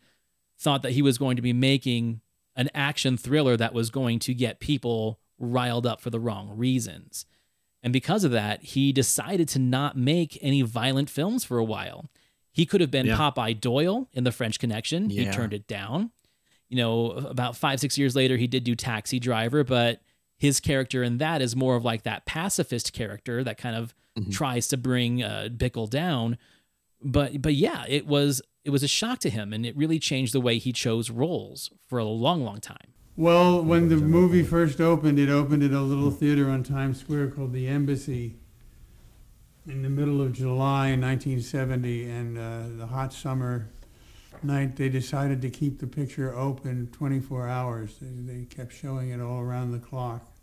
thought that he was going to be making an action thriller that was going to get people riled up for the wrong reasons. And because of that, he decided to not make any violent films for a while. He could have been Yeah. Popeye Doyle in The French Connection. He turned it down. You know, about five, six years later, he did do Taxi Driver, but his character in that is more of like that pacifist character that kind of tries to bring uh, Bickle down. But but yeah, it was it was a shock to him, and it really changed the way he chose roles for a long, long time. Well, when the movie first opened, it opened at a little theater on Times Square called the Embassy in the middle of July in 1970. And uh, the hot summer night, they decided to keep the picture open 24 hours. They, they kept showing it all around the clock.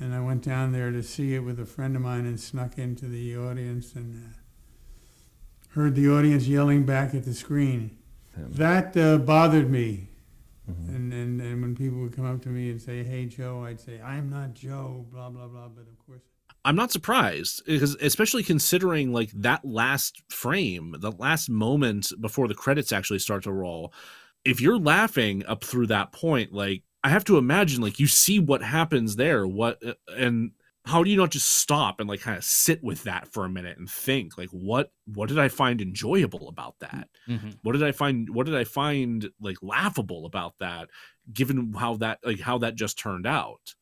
And I went down there to see it with a friend of mine and snuck into the audience and uh, heard the audience yelling back at the screen. That uh, bothered me. And, and and when people would come up to me and say, "Hey Joe," I'd say, "I'm not Joe." Blah blah blah. But of course, I'm not surprised because especially considering like that last frame, the last moment before the credits actually start to roll. If you're laughing up through that point, like I have to imagine like you see what happens there, what uh, and how do you not just stop and like kind of sit with that for a minute and think like what what did I find enjoyable about that? What did I find what did I find like laughable about that given how that like how that just turned out?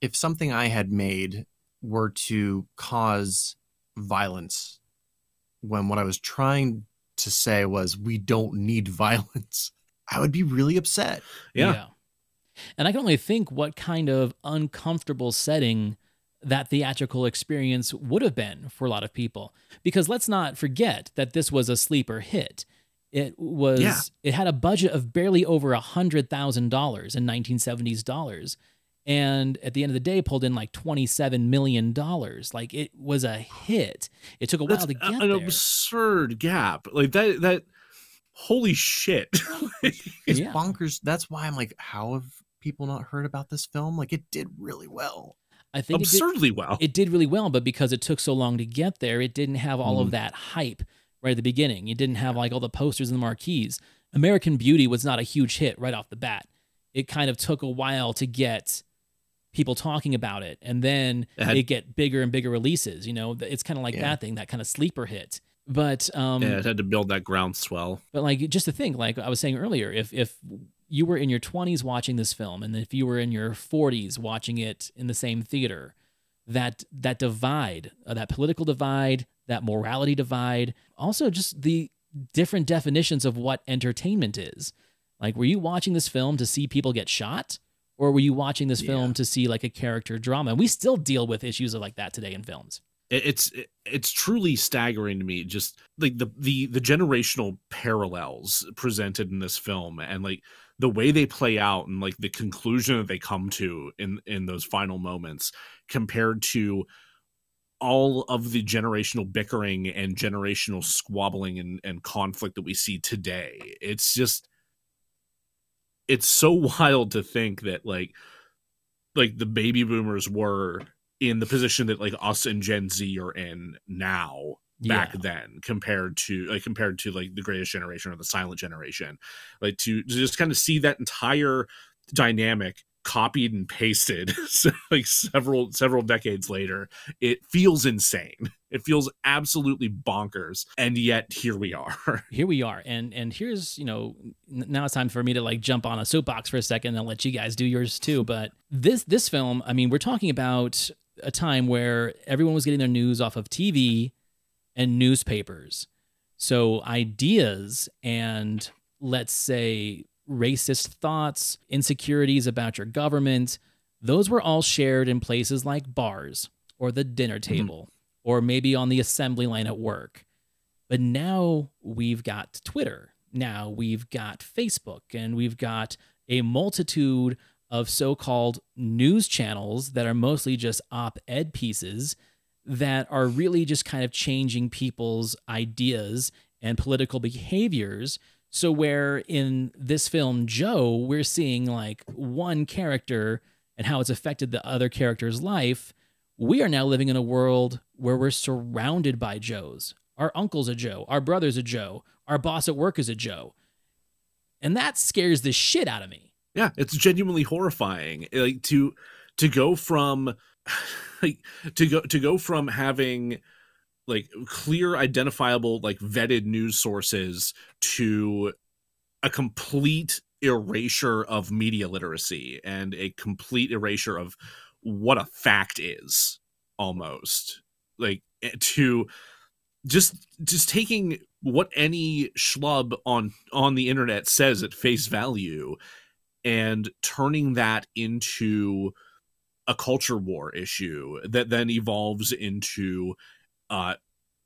if something I had made were to cause violence when what I was trying to say was we don't need violence, <laughs> I would be really upset. Yeah. And I can only think what kind of uncomfortable setting that theatrical experience would have been for a lot of people. Because let's not forget that this was a sleeper hit. It was Yeah. it had a budget of barely over a hundred thousand dollars in 1970s dollars. And at the end of the day, pulled in like $27 million. Like it was a hit. It took a while to get a- there. an absurd gap. Like that that holy shit. <laughs> It's bonkers. That's why I'm like, how have people not heard about this film? Like, it did really well. I think it did- Absurdly well. It did really well, but because it took so long to get there, it didn't have all of Mhm. that hype right at the beginning. It didn't have like all the posters and the marquees. American Beauty was not a huge hit right off the bat. It kind of took a while to get people talking about it, and then It had- it get bigger and bigger releases. You know, it's kind of like Yeah. that thing, that kind of sleeper hit. But um, yeah, it had to build that groundswell. but like just to think, like I was saying earlier, if if you were in your 20s watching this film, and if you were in your 40s watching it in the same theater, that that divide, uh, that political divide, that morality divide, also just the different definitions of what entertainment is. Like, were you watching this film to see people get shot, or were you watching this film to see like a character drama? And we still deal with issues of like that today in films. It's it's truly staggering to me just like the the the generational parallels presented in this film and like the way they play out and like the conclusion that they come to in in those final moments compared to all of the generational bickering and generational squabbling and, and conflict that we see today. It's just it's so <laughs> wild to think that like like the baby boomers were in the position that like us and Gen Z are in now back Yeah. then compared to like compared to like the greatest generation or the silent generation like to, to just kind of see that entire dynamic copied and pasted <laughs> so like several several decades later it feels insane. It feels absolutely bonkers and yet here we are. <laughs> Here we are and and here's you know now it's time for me to like jump on a soapbox for a second and let you guys do yours too but this this film i mean we're talking about a time where everyone was getting their news off of tv and newspapers. So ideas and let's say racist thoughts, insecurities about your government, those were all shared in places like bars or the dinner table mm-hmm. or maybe on the assembly line at work. But now we've got Twitter. Now we've got Facebook and we've got a multitude of so called news channels that are mostly just op ed pieces that are really just kind of changing people's ideas and political behaviors so, where in this film, Joe, we're seeing like one character and how it's affected the other character's life, we are now living in a world where we're surrounded by Joes. Our uncle's a Joe, our brother's a Joe, our boss at work is a Joe. And that scares the shit out of me. Yeah, it's genuinely horrifying. Like to to go from <sighs> like to go to go from having like clear identifiable like vetted news sources to a complete erasure of media literacy and a complete erasure of what a fact is almost. Like eh, to just just taking what any schlub on on the internet says at face value and turning that into a culture war issue that then evolves into uh,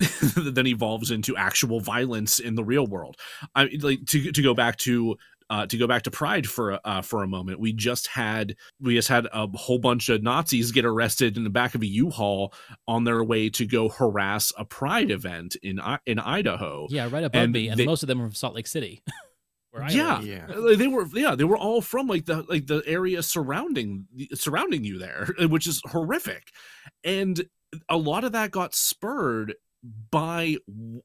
<laughs> then evolves into actual violence in the real world. I like to to go back to uh, to go back to Pride for uh, for a moment. We just had we just had a whole bunch of Nazis get arrested in the back of a U-Haul on their way to go harass a Pride event in in Idaho. Yeah, right above and me, and they, most of them are from Salt Lake City. <laughs> yeah, yeah, they were. Yeah, they were all from like the like the area surrounding surrounding you there, <laughs> which is horrific, and a lot of that got spurred by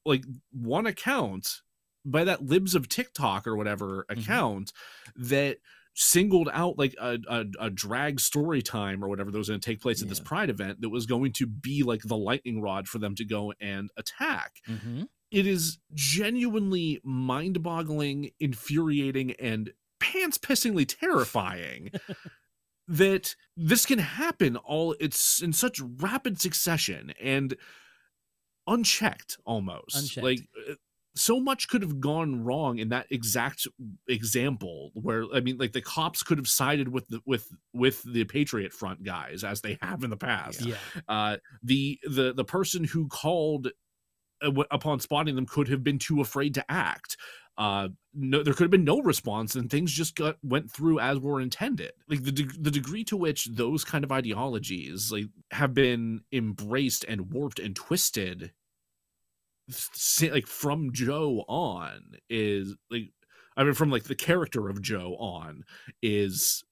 like one account by that libs of tiktok or whatever mm-hmm. account mm-hmm. that singled out like a, a, a, drag story time or whatever that was going to take place yeah. at this pride event that was going to be like the lightning rod for them to go and attack mm-hmm. it is genuinely mind-boggling infuriating and pants pissingly terrifying <laughs> that this can happen all it's in such rapid succession and unchecked almost. Unchecked. like uh, so much could have gone wrong in that exact example where i mean like the cops could have sided with the with with the patriot front guys as they have in the past. Yeah. Uh the the the person who called uh, upon spotting them could have been too afraid to act uh no there could have been no response and things just got went through as were intended like the de- the degree to which those kind of ideologies like have been embraced and warped and twisted like from Joe on is like I mean from like the character of Joe on is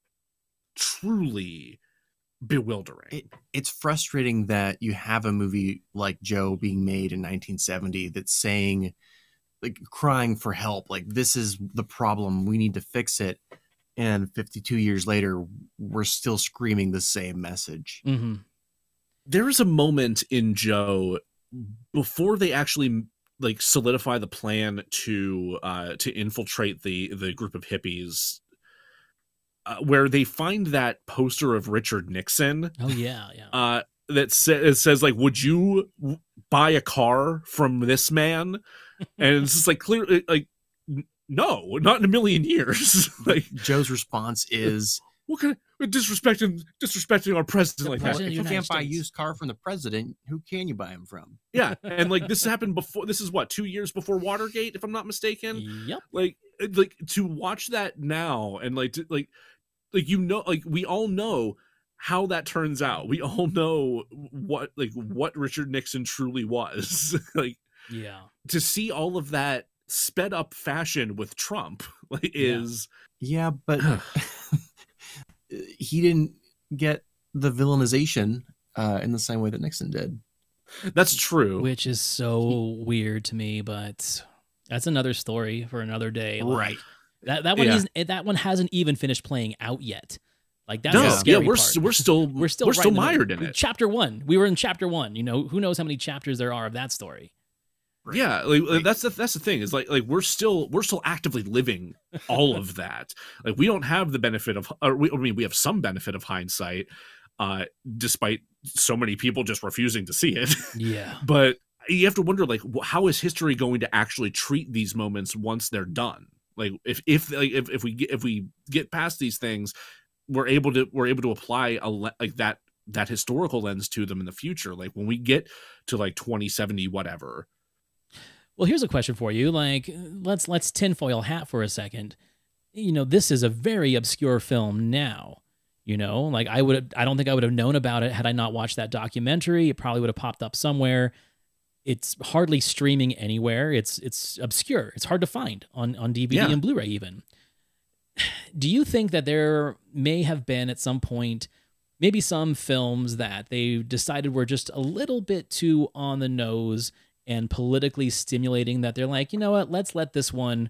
truly bewildering. It, it's frustrating that you have a movie like Joe being made in 1970 that's saying like crying for help like this is the problem we need to fix it. And 52 years later we're still screaming the same message. Mm-hmm. there is a moment in joe before they actually like solidify the plan to uh to infiltrate the the group of hippies uh, where they find that poster of richard nixon. Oh yeah yeah. Uh that sa- it says like would you buy a car from this man and it's just like clear like no not in a million years. <laughs> Like joe's response is what kind of disrespecting disrespecting our president like president that if you can't States. buy a used car from the president who can you buy him from? Yeah and like this <laughs> happened before this is what two years before watergate if i'm not mistaken? Yep. Like uh, like to watch that now and like to, like like you know like we all know how that turns out. We all know what like what richard nixon truly was. <laughs> Like yeah. To see all of that sped up fashion with Trump <laughs> is yeah, yeah but <sighs> <laughs> he didn't get the villainization uh, in the same way that Nixon did. That's true. Which is so weird to me, but that's another story for another day. Right. That that one yeah. is that one hasn't even finished playing out yet. Like that's No, the yeah, scary we're part. <laughs> we're still- we're still we're right still in the middle. mired in it. Chapter one, we were in chapter one. You know, who knows how many chapters there are of that story? Yeah, like like, that's the that's the thing is like like we're still we're still actively living all of that. Like we don't have the benefit of, or we, I mean, we have some benefit of hindsight, uh, despite so many people just refusing to see it. <laughs> Yeah. but you have to wonder like how is history going to actually treat these moments once they're done? Like if if like, if if we get if we get past these things, we're able to we're able to apply a like that that historical lens to them in the future. Like when we get to like 2070 whatever. Well, here's a question for you. Like, let's let's tinfoil hat for a second. You know, this is a very obscure film now. You know, like I would I don't think I would have known about it had I not watched that documentary. It probably would have popped up somewhere. It's hardly streaming anywhere. It's it's obscure. It's hard to find on on DVD Yeah. and Blu-ray even. Do you think that there may have been at some point maybe some films that they decided were just a little bit too on the nose and politically stimulating that they're like, you know what, let's let this one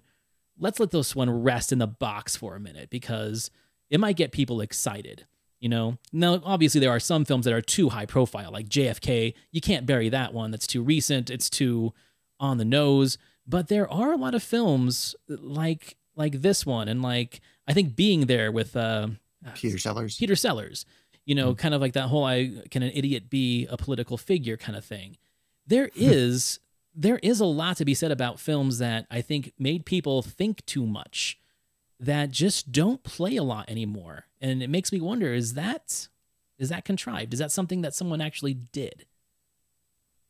let's let this one rest in the box for a minute because it might get people excited. You know, now obviously there are some films that are too high profile, like JFK. You can't bury that one. That's too recent. It's too on the nose. But there are a lot of films like like this one, and like I think being there with uh, Peter Sellers. Peter Sellers, you know, kind of like that whole "I can an idiot be a political figure" kind of thing. There is there is a lot to be said about films that I think made people think too much that just don't play a lot anymore. And it makes me wonder is that is that contrived? Is that something that someone actually did?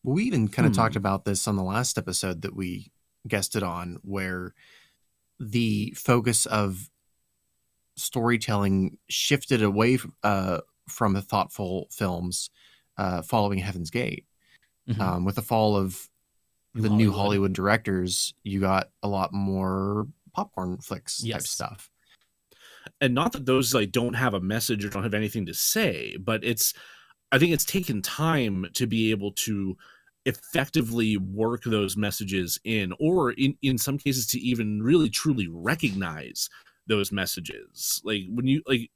Well, we even kind of Hmm. talked about this on the last episode that we guested on, where the focus of storytelling shifted away uh, from the thoughtful films uh, following Heaven's Gate. Mhm. Um, with the fall of the new Hollywood. Hollywood directors, you got a lot more popcorn flicks type stuff. and not that those like don't have a message or don't have anything to say but it's i think it's taken time to be able to effectively work those messages in or in in some cases to even really truly recognize those messages like when you like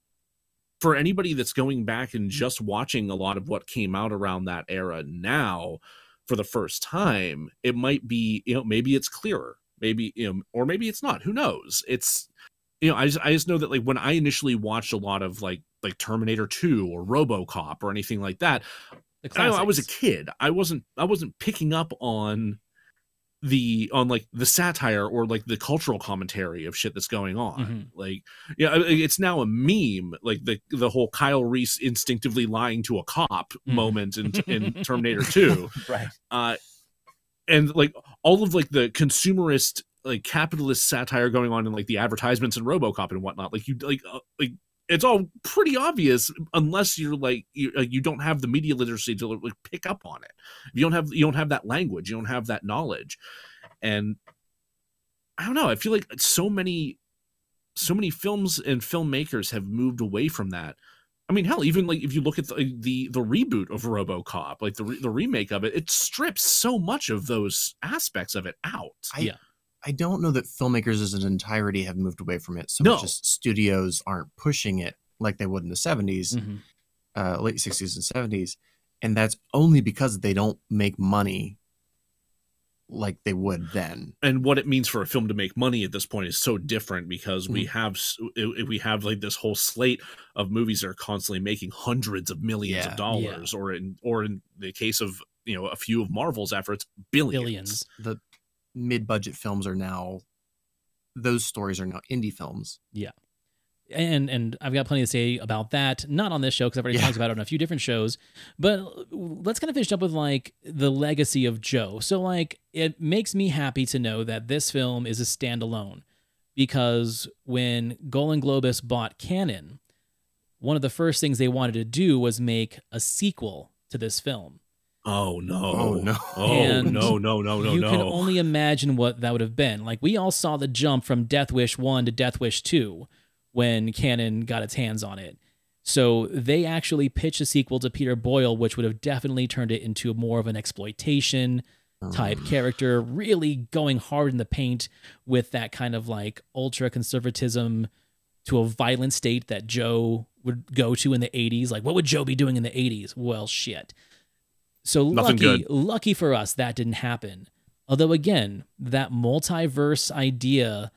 for anybody that's going back and mm. just watching a lot of what came out around that era now for the first time it might be you know maybe it's clearer maybe you know or maybe it's not who knows? It's you know I just, I just know that like when i initially watched a lot of like like terminator 2 or robocop or anything like that I, I was a kid. I wasn't i wasn't picking up on the on like the satire or like the cultural commentary of shit that's going on. Mhm. like yeah it's now a meme like the the whole kyle reese instinctively lying to a cop moment in, <laughs> in terminator 2 right. Uh and like all of like the consumerist like capitalist satire going on in like the advertisements and robocop and whatnot like you like uh, like it's all pretty obvious unless you're like you, uh, you don't have the media literacy to like pick up on it. You don't have you don't have that language you don't have that knowledge. And i don't know i feel like so many so many films and filmmakers have moved away from that. I mean, hell, even like if you look at the the, the reboot of RoboCop, like the re- the remake of it, it strips so much of those aspects of it out. I, I don't know that filmmakers as an entirety have moved away from it. So No. much as studios aren't pushing it like they would in the 70s, Mhm. uh, late 60s and 70s. And that's only because they don't make money like they would then. and what it means for a film to make money at this point is so different because we Mhm. have s- i- we have like this whole slate of movies that are constantly making hundreds of millions Yeah. of dollars or in or in the case of you know a few of marvel's efforts billions, Billions. The mid budget films are now, those stories are now indie films. Yeah. And and I've got plenty to say about that. Not on this show because I've already Yeah. talked about it on a few different shows. But let's kind of finish up with like the legacy of Joe. So like it makes me happy to know that this film is a standalone because when Golan Globus bought Cannon, one of the first things they wanted to do was make a sequel to this film. Oh no Oh, no. oh And no no no no you no can only imagine what that would have been. Like we all saw the jump from Death Wish 1 to Death Wish 2 when Cannon got its hands on it. So they actually pitched a sequel to Peter Boyle, which would have definitely turned it into more of an exploitation type mm. character, really going hard in the paint with that kind of like ultra conservatism to a violent state that Joe would go to in the 80s. Like, what would Joe be doing in the 80s? Well, shit. So Nothing lucky, good. lucky for us, that didn't happen. Although, again, that multiverse idea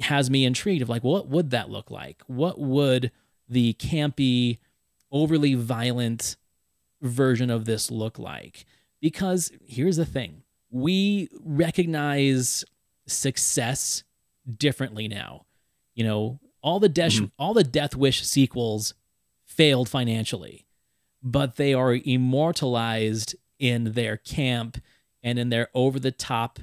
has me intrigued of like, what would that look like? What would the campy, overly violent version of this look like? Because here's the thing we recognize success differently now. You know, all the Death mm-hmm. all the Death Wish sequels failed financially, but they are immortalized in their camp and in their over the top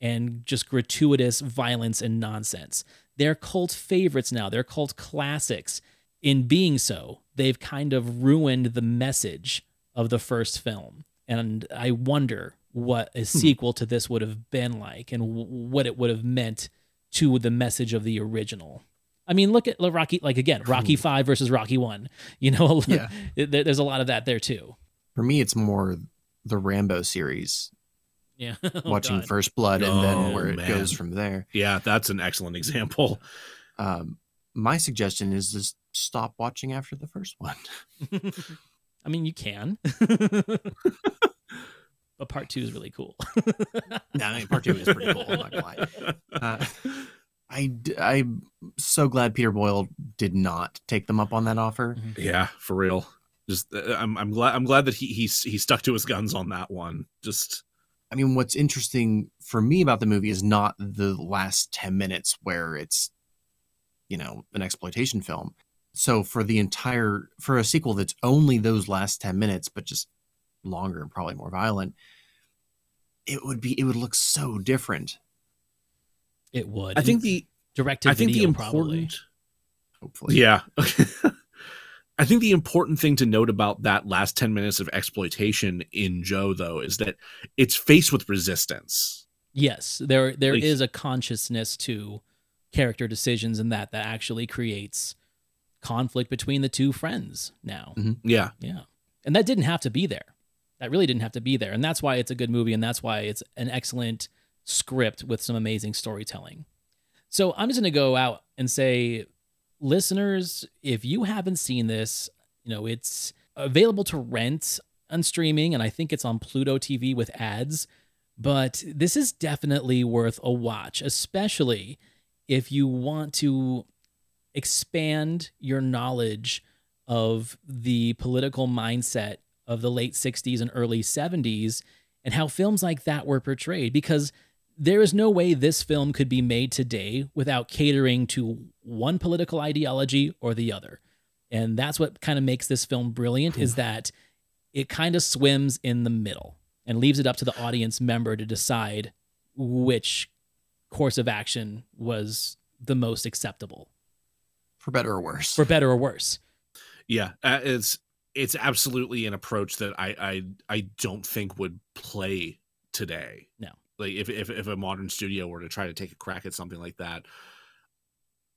and just gratuitous violence and nonsense. They're cult favorites now. They're cult classics. In being so, they've kind of ruined the message of the first film. And I wonder what a hmm. sequel to this would have been like and w- what it would have meant to the message of the original. I mean, look at Rocky, like again, Rocky 5 versus Rocky 1. <laughs> You know, Yeah. <laughs> there- there's a lot of that there too. For me, it's more the Rambo series, Yeah. <laughs> watching Oh, God. First Blood, and then Oh, where it man. goes from there. Yeah, that's an excellent example. Um, my suggestion is just stop watching after the first one. I mean, you can. but part two is really cool. no, I mean, part two is pretty cool. I'm not gonna lie. Uh, I d- I'm so glad Peter Boyle did not take them up on that offer. Yeah, for real. Just uh, I'm I'm glad I'm glad that he he he stuck to his guns on that one. Just I mean, what's interesting for me about the movie is not the last 10 minutes where it's, you know, an exploitation film. So for the entire, for a sequel that's only those last 10 minutes, but just longer and probably more violent, it would be, it would look so different. It would. I think the Direct I think the video, probably. important hopefully Yeah. <laughs> I think the important thing to note about that last 10 minutes of exploitation in Joe though is that it's faced with resistance. Yes, there there Like- is a consciousness to character decisions and that that actually creates conflict between the two friends now. Mm-hmm. Yeah. Yeah. And that didn't have to be there. That really didn't have to be there. And that's why it's a good movie and that's why it's an excellent script with some amazing storytelling. So I'm just going to go out and say listeners, if you haven't seen this, you know, it's available to rent on streaming and I think it's on Pluto TV with ads, but this is definitely worth a watch, especially if you want to expand your knowledge of the political mindset of the late 60s and early 70s and how films like that were portrayed because there is no way this film could be made today without catering to one political ideology or the other. And that's what kind of makes this film brilliant is that it kind of swims in the middle and leaves it up to the audience member to decide which course of action was the most acceptable for better or worse. for better or worse. Yeah, uh, it's it's absolutely an approach that I I I don't think would play today. No. Like if if if a modern studio were to try to take a crack at something like that,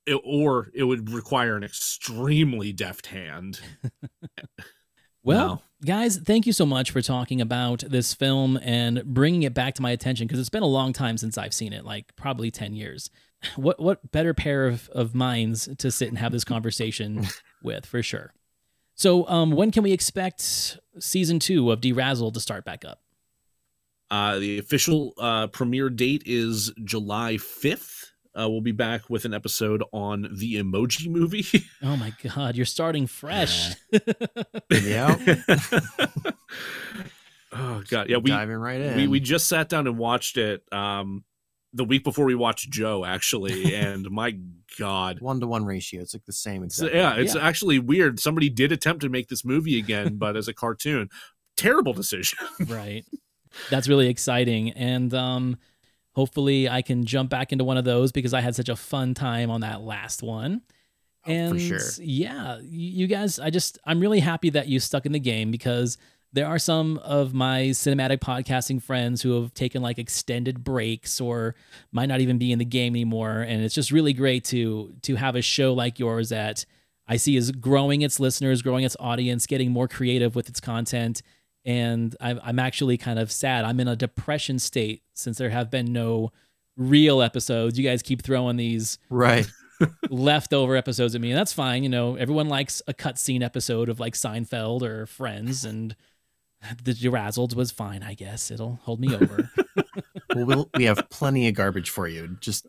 it, or it would require an extremely deft hand. <laughs> Well, No. guys, thank you so much for talking about this film and bringing it back to my attention because it's been a long time since I've seen it, like probably 10 years. <sighs> What what better pair of, of minds to sit and have this conversation <laughs> with for sure. So, um, when can we expect season two of Derazzled to start back up? Uh, the official uh, premiere date is July 5th. Uh, we'll be back with an episode on the Emoji Movie. <laughs> Oh my God, you're starting fresh. yeah. <laughs> <laughs> oh God, yeah, we Diving right in. We we just sat down and watched it um, the week before we watched Joe, actually, and my God, One to one ratio. It's like the same So, exact. yeah, it's actually weird. Somebody did attempt to make this movie again, but as a cartoon, terrible decision. right. That's really exciting. And um, hopefully I can jump back into one of those because I had such a fun time on that last one. and Oh, sure. yeah, you guys, I just, I'm really happy that you stuck in the game because there are some of my cinematic podcasting friends who have taken like extended breaks or might not even be in the game anymore. And it's just really great to, to have a show like yours that I see is growing its listeners, growing its audience, getting more creative with its content. And I'm, I'm actually kind of sad. I'm in a depression state since there have been no real episodes. You guys keep throwing these Right. <laughs> leftover episodes at me, and that's fine. You know, everyone likes a cutscene episode of like Seinfeld or Friends, <laughs> and the Derazzled was fine. I guess it'll hold me over. <laughs> well, we'll we have plenty of garbage for you. Just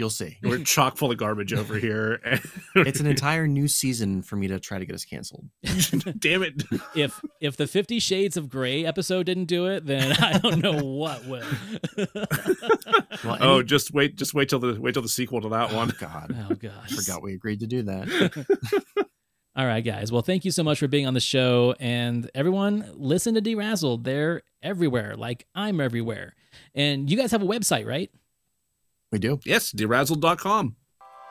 you'll see. We're chock full of garbage over here. <laughs> it's an entire new season for me to try to get us canceled. <laughs> Damn it! If if the Fifty Shades of Grey episode didn't do it, then <laughs> I don't know what will. Well, oh, any- just wait, just wait till the wait till the sequel to that oh, one. God, Oh God! I forgot we agreed to do that. All right, guys. Well, thank you so much for being on the show. And everyone, listen to Derazzled. They're everywhere, like I'm everywhere. And you guys have a website, right? We do. Yes, derazzled.com.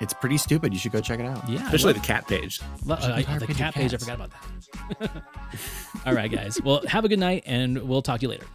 It's pretty stupid. You should go check it out. Yeah. Especially the cat page. Lo- uh, the cat page, I forgot about that. <laughs> All right, guys. Well, have a good night, and we'll talk to you later.